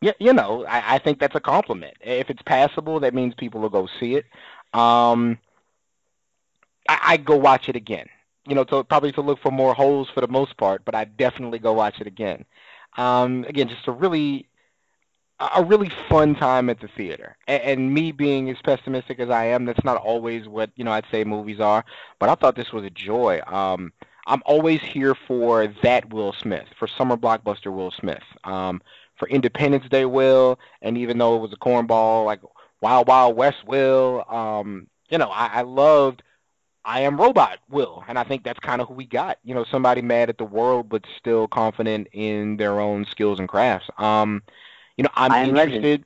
yeah, you know, I, I think that's a compliment. If it's passable, that means people will go see it. Um, I, I go watch it again. You know, to probably to look for more holes for the most part, but I definitely go watch it again. Um, again, just a really a really fun time at the theater. And, and me being as pessimistic as I am, that's not always what you know I'd say movies are. But I thought this was a joy. Um, I'm always here for that Will Smith, for summer blockbuster Will Smith, um, for Independence Day Will, and even though it was a cornball like Wild Wild West Will, um, you know I, I loved I Am Robot Will, and I think that's kind of who we got. You know, somebody mad at the world but still confident in their own skills and crafts. Um, you know, I'm I Am Legend. interested.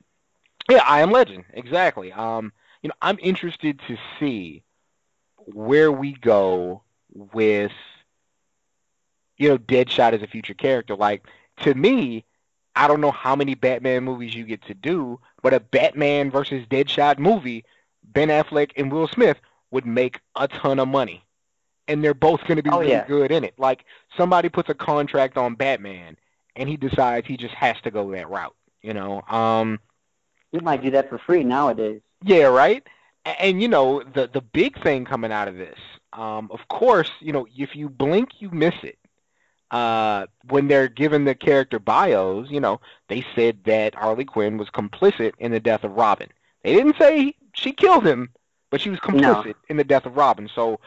Yeah, I am Legend. Exactly. Um, you know, I'm interested to see where we go with you know Deadshot as a future character. Like to me, I don't know how many Batman movies you get to do, but a Batman versus Deadshot movie, Ben Affleck and Will Smith would make a ton of money. And they're both going to be Oh, really yeah. good in it. Like somebody puts a contract on Batman and he decides he just has to go that route, you know. Um You might do that for free nowadays. yeah, right. A- And, you know the the big thing coming out of this, um, of course, you know if you blink, you miss it. Uh, when they're given the character bios, you know they said that Harley Quinn was complicit in the death of Robin. They didn't say she killed him, but she was complicit in the death of Robin. So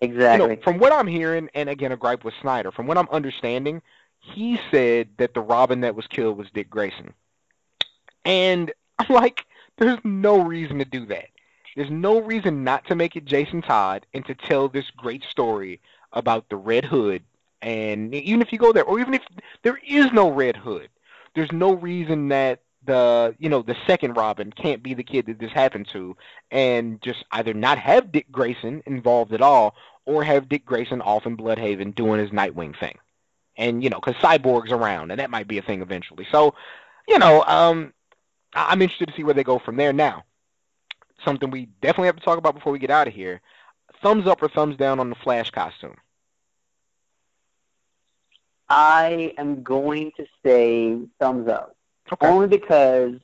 Exactly. you know, from what I'm hearing, and again, a gripe with Snyder, from what I'm understanding, he said that the Robin that was killed was Dick Grayson. And I'm like, there's no reason to do that. There's no reason not to make it Jason Todd and to tell this great story about the Red Hood. And even if you go there, or even if there is no Red Hood, there's no reason that the you know the second Robin can't be the kid that this happened to, and just either not have Dick Grayson involved at all, or have Dick Grayson off in Blüdhaven doing his Nightwing thing, and you know because Cyborg's around, and that might be a thing eventually. So, you know, um, I'm interested to see where they go from there. Now, something we definitely have to talk about before we get out of here: thumbs up or thumbs down on the Flash costume. I am going to say thumbs up. Okay. Only because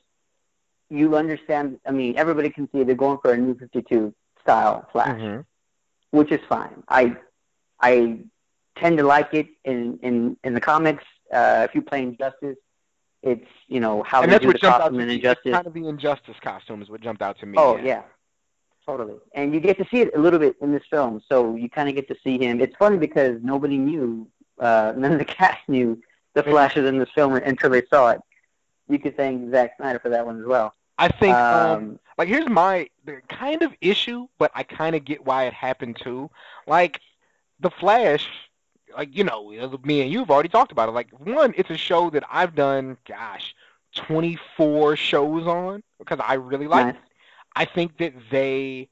you understand. I mean, everybody can see they're going for a new 52 style Flash, hmm which is fine. I I tend to like it in in in the comics. Uh, if you play Injustice, it's you know how And they that's do what the costume to me. Injustice. Kind of the Injustice costume is what jumped out to me. Oh yeah, totally. And you get to see it a little bit in this film, so you kind of get to see him. It's funny because nobody knew, uh, none of the cast knew the. Flash was in this film until they saw it. You could thank Zack Snyder for that one as well. I think um, Um, like here's my the kind of issue, but I kind of get why it happened too. Like the Flash, like you know, me and you've already talked about it. Like one, it's a show that I've done, gosh, 24 shows on because I really like. nice. it. I think that they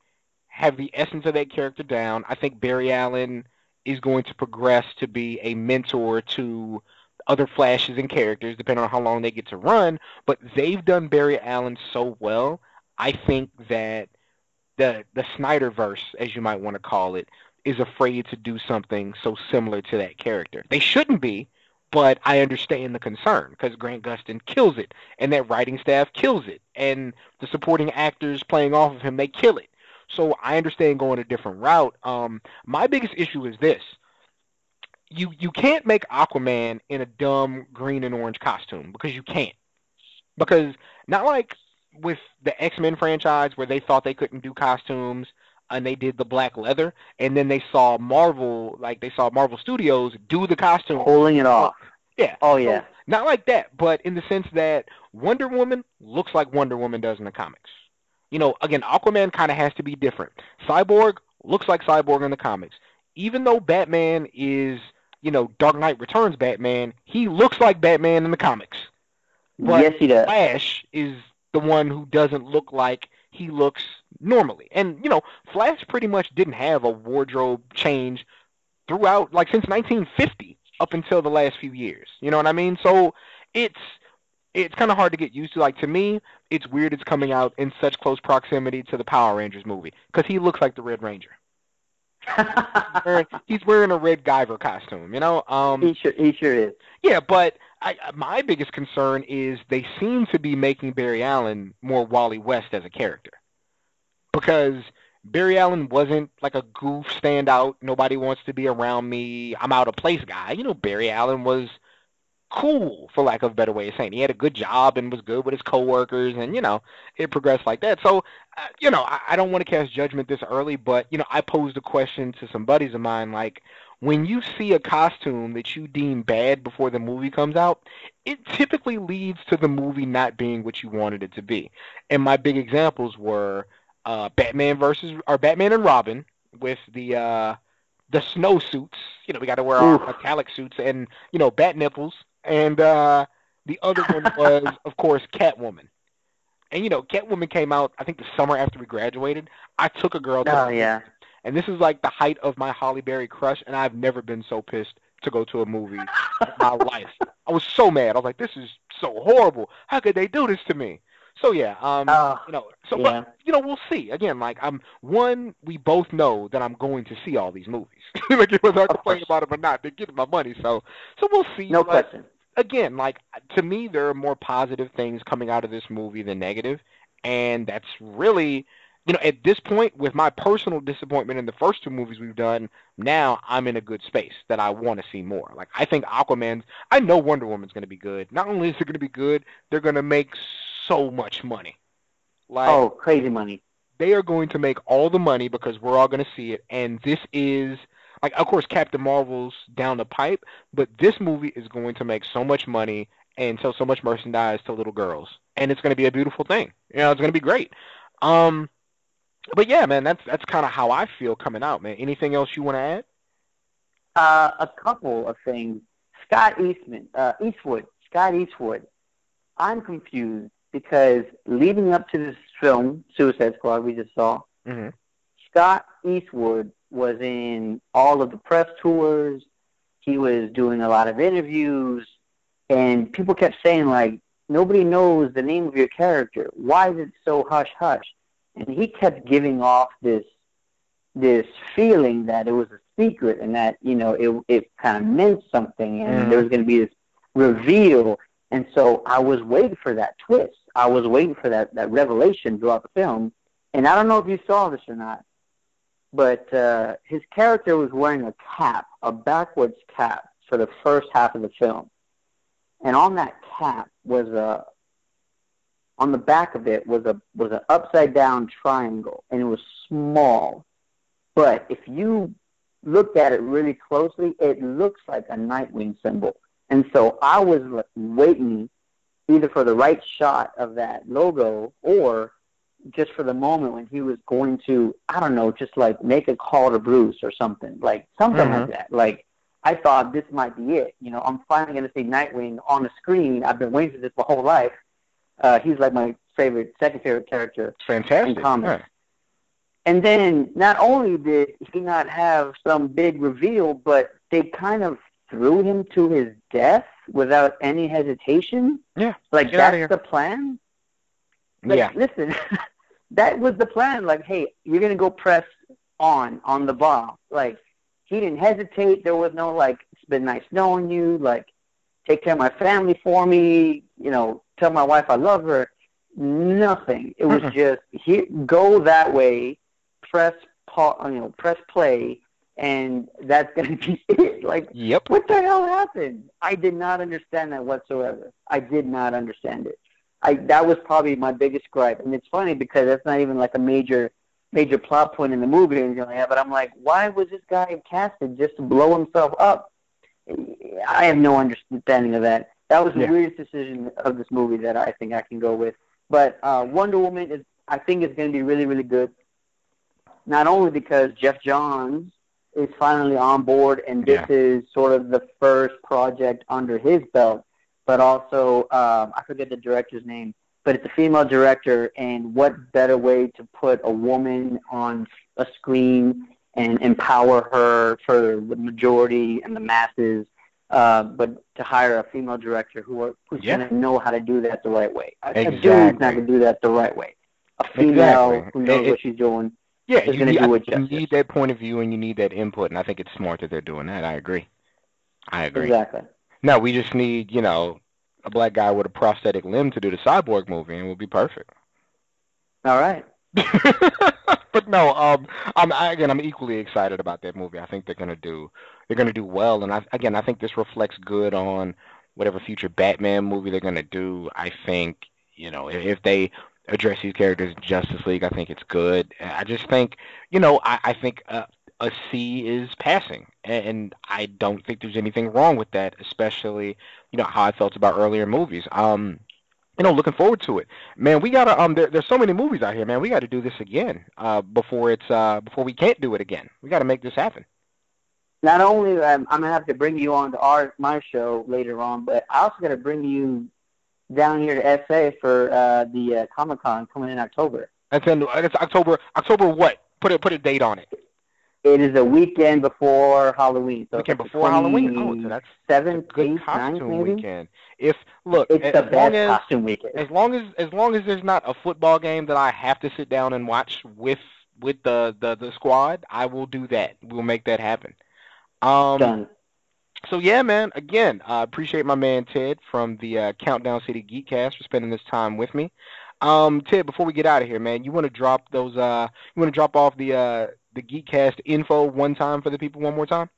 have the essence of that character down. I think Barry Allen is going to progress to be a mentor to other flashes and characters, depending on how long they get to run. But they've done Barry Allen so well. I think that the the Snyderverse, as you might want to call it, is afraid to do something so similar to that character. They shouldn't be, but I understand the concern because Grant Gustin kills it, and that writing staff kills it, and the supporting actors playing off of him, they kill it. So I understand going a different route. Um, my biggest issue is this: you you can't make Aquaman in a dumb green and orange costume because you can't. Because not like with the X Men franchise where they thought they couldn't do costumes and they did the black leather, and then they saw Marvel like they saw Marvel Studios do the costume. Pulling it off. Yeah. Oh So, yeah. not like that, but in the sense that Wonder Woman looks like Wonder Woman does in the comics. You know, again, Aquaman kind of has to be different. Cyborg looks like Cyborg in the comics. Even though Batman is, you know, Dark Knight Returns Batman, he looks like Batman in the comics. But yes, he does. Flash is the one who doesn't look like he looks normally. And, you know, Flash pretty much didn't have a wardrobe change throughout, like, since 1950 up until the last few years. You know what I mean? So it's it's kind of hard to get used to. Like, to me, it's weird it's coming out in such close proximity to the Power Rangers movie because he looks like the Red Ranger. Wearing- he's wearing a Red Guyver costume, you know? Um, he sure he sure is. yeah, but I, my biggest concern is they seem to be making Barry Allen more Wally West as a character. Because Barry Allen wasn't like a goof standout, nobody wants to be around me, I'm out of place guy. You know, Barry Allen was cool, for lack of a better way of saying. He had a good job and was good with his coworkers, and you know, it progressed like that. So, uh, you know, I, I don't want to cast judgment this early, but you know, I posed a question to some buddies of mine, like, when you see a costume that you deem bad before the movie comes out, it typically leads to the movie not being what you wanted it to be. And my big examples were uh, Batman versus or Batman and Robin with the uh, the snow suits. You know, we got to wear our metallic suits and you know bat nipples. And uh, the other one was, of course, Catwoman. And you know, Catwoman came out I think the summer after we graduated. I took a girl to Oh yeah. And this is like the height of my Halle Berry crush, and I've never been so pissed to go to a movie in my life. I was so mad. I was like, this is so horrible. How could they do this to me? So yeah, um, Oh, you know, so yeah. but you know, we'll see. Again, like I'm one, we both know that I'm going to see all these movies. like whether I complain about them or not, they're getting my money. So, so we'll see. no but question. again, like to me, there are more positive things coming out of this movie than negative, and that's really, you know, at this point, with my personal disappointment in the first two movies we've done, now I'm in a good space that I want to see more. Like I think Aquaman's, I know Wonder Woman's going to be good. Not only is it going to be good, they're going to make so much money. Like Oh, crazy money. they are going to make all the money because we're all going to see it. And this is like, of course, Captain Marvel's down the pipe, but this movie is going to make so much money and sell so much merchandise to little girls, and it's going to be a beautiful thing. You know, it's going to be great. Um, but yeah, man, that's that's kind of how I feel coming out, man. Anything else you want to add? Uh, a couple of things. Scott Eastman, uh, Eastwood, Scott Eastwood. I'm confused. because leading up to this film, Suicide Squad, we just saw, hmm Scott Eastwood was in all of the press tours. He was doing a lot of interviews, and people kept saying like, nobody knows the name of your character. Why is it so hush hush? And he kept giving off this this feeling that it was a secret and that you know it it kind of meant something and Mhm. there was going to be this reveal. And so I was waiting for that twist. I was waiting for that that revelation throughout the film. And I don't know if you saw this or not, but uh, his character was wearing a cap, a backwards cap, for the first half of the film. And on that cap was a, on the back of it was a was an upside down triangle, and it was small. But if you looked at it really closely, it looks like a Nightwing symbol. And so I was waiting either for the right shot of that logo or just for the moment when he was going to, I don't know, just like make a call to Bruce or something, like something Mhm. like that. Like I thought this might be it. You know, I'm finally going to see Nightwing on the screen. I've been waiting for this my whole life. Uh, he's like my favorite, second favorite character. Fantastic. In comics. Yeah. And then not only did he not have some big reveal, but they kind of threw him to his death without any hesitation. Yeah, Like that's the plan. Like, yeah. Listen, that was the plan. Like, hey, you're gonna go press on on the bomb. Like, he didn't hesitate. There was no like, it's been nice knowing you. Like, take care of my family for me. You know, tell my wife I love her. Nothing. It was Mm-mm. just here, go that way, press pa- uh, you know, press play, and that's gonna be it. Like, Yep. what the hell happened? I did not understand that whatsoever. I did not understand it. I that was probably my biggest gripe, and it's funny because that's not even like a major major plot point in the movie or anything like that. But I'm like, why was this guy casted just to blow himself up? I have no understanding of that. That was the Yeah. weirdest decision of this movie that I think I can go with. But uh, Wonder Woman is, I think, is going to be really, really good. Not only because Geoff Johns is finally on board, and this Yeah. is sort of the first project under his belt, but also um, I forget the director's name, but it's a female director, and what better way to put a woman on a screen and empower her for the majority and the masses, uh, but to hire a female director who are, who's Yeah. going to know how to do that the right way. A- A dude's not going to do that the right way. A female Exactly. who knows It- what she's doing. Yeah, is gonna need, do it think you need that point of view and you need that input, and I think it's smart that they're doing that. I agree. I agree. Exactly. No, we just need, you know, a black guy with a prosthetic limb to do the cyborg movie, and we'll be perfect. All right. but no, um, I'm I, again, I'm equally excited about that movie. I think they're gonna do, they're gonna do well, and I again, I think this reflects good on whatever future Batman movie they're gonna do. I think, you know, if, they address these characters in Justice League, I think it's good. I just think, you know, I, I think uh, a C is passing, and I don't think there's anything wrong with that, especially, you know, how I felt about earlier movies. Um, you know, looking forward to it, man. We gotta um, there, there's so many movies out here, man. We got to do this again, uh, before it's uh, before we can't do it again. We got to make this happen. Not only um, I'm gonna have to bring you on to our my show later on, but I also got to bring you down here to SA for uh, the uh, Comic Con coming in October. That's in it's October. October what? Put a put a date on it. It is a weekend before Halloween. So Weekend before Halloween. Oh, so that's a seventh, good ninth, costume maybe. weekend. If look, It's as the best as costume weekend. as long as as long as there's not a football game that I have to sit down and watch with with the the, the squad, I will do that. We'll make that happen. Um, Done. So yeah, man. Again, I appreciate my man Ted from the uh, Countdown City Geekcast for spending this time with me. Um, Ted, before we get out of here, man, you want to drop those? Uh, you want to drop off the uh, the Geekcast info one time for the people one more time?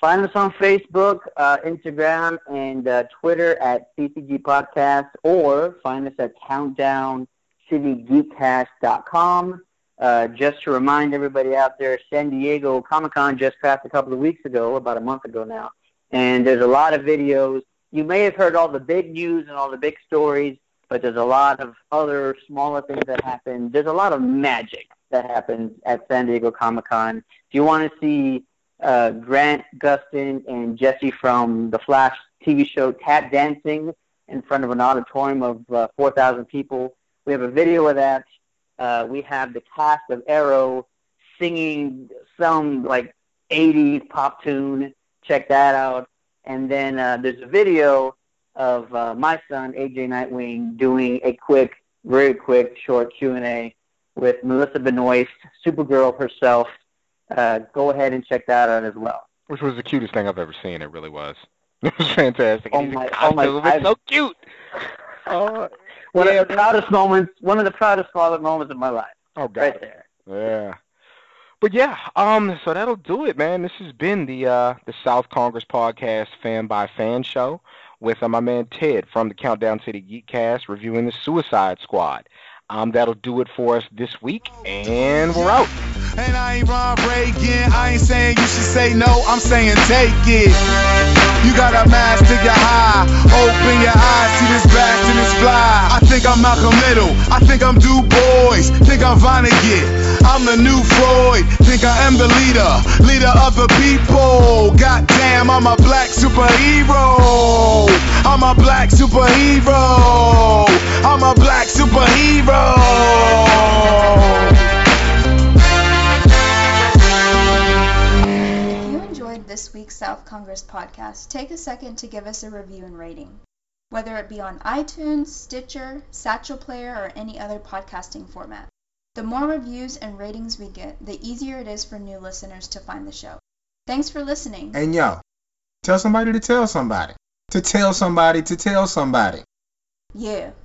Find us on Facebook, uh, Instagram, and uh, Twitter at CCG Podcast, or find us at CountdownCityGeekcast.com. Uh, just to remind everybody out there, San Diego Comic Con just passed a couple of weeks ago, about a month ago now, and there's a lot of videos. You may have heard all the big news and all the big stories, but there's a lot of other smaller things that happen. There's a lot of magic that happens at San Diego Comic Con. If you want to see uh, Grant Gustin and Jesse from the Flash TV show Tap Dancing, in front of an auditorium of uh, 4,000 people. We have a video of that. Uh, we have the cast of Arrow singing some like 80s pop tune. Check that out. And then uh, there's a video of uh, my son AJ Nightwing doing a quick, very quick, short Q&A with Melissa Benoist, Supergirl herself. Uh, go ahead and check that out as well. Which was the cutest thing I've ever seen. It really was. It was fantastic. Oh my- oh my- It's so cute. Oh, One Yeah, of the proudest moments, one of the proudest father moments of my life, oh God. right there. Yeah. But yeah, um, so that'll do it, man. This has been the uh the South Congress Podcast Fan by Fan show with uh, my man Ted from the Countdown City Geekcast reviewing the Suicide Squad. Um, that'll do it for us this week, and we're out. And I ain't Ron Reagan. I ain't saying you should say no. I'm saying take it. You got a mask to get high. Open your eyes, see this back and this fly. I think I'm Malcolm Middle. I think I'm Du Bois. Think I'm Vonnegut. I'm the new Freud. Think I am the leader. Leader of the people. Goddamn, I'm a black superhero. I'm a black superhero. I'm a black superhero. This week's South Congress podcast, take a second to give us a review and rating. Whether it be on iTunes, Stitcher, Satchel Player, or any other podcasting format. The more reviews and ratings we get, the easier it is for new listeners to find the show. Thanks for listening. And yo, tell somebody to tell somebody. To tell somebody to tell somebody. Yeah.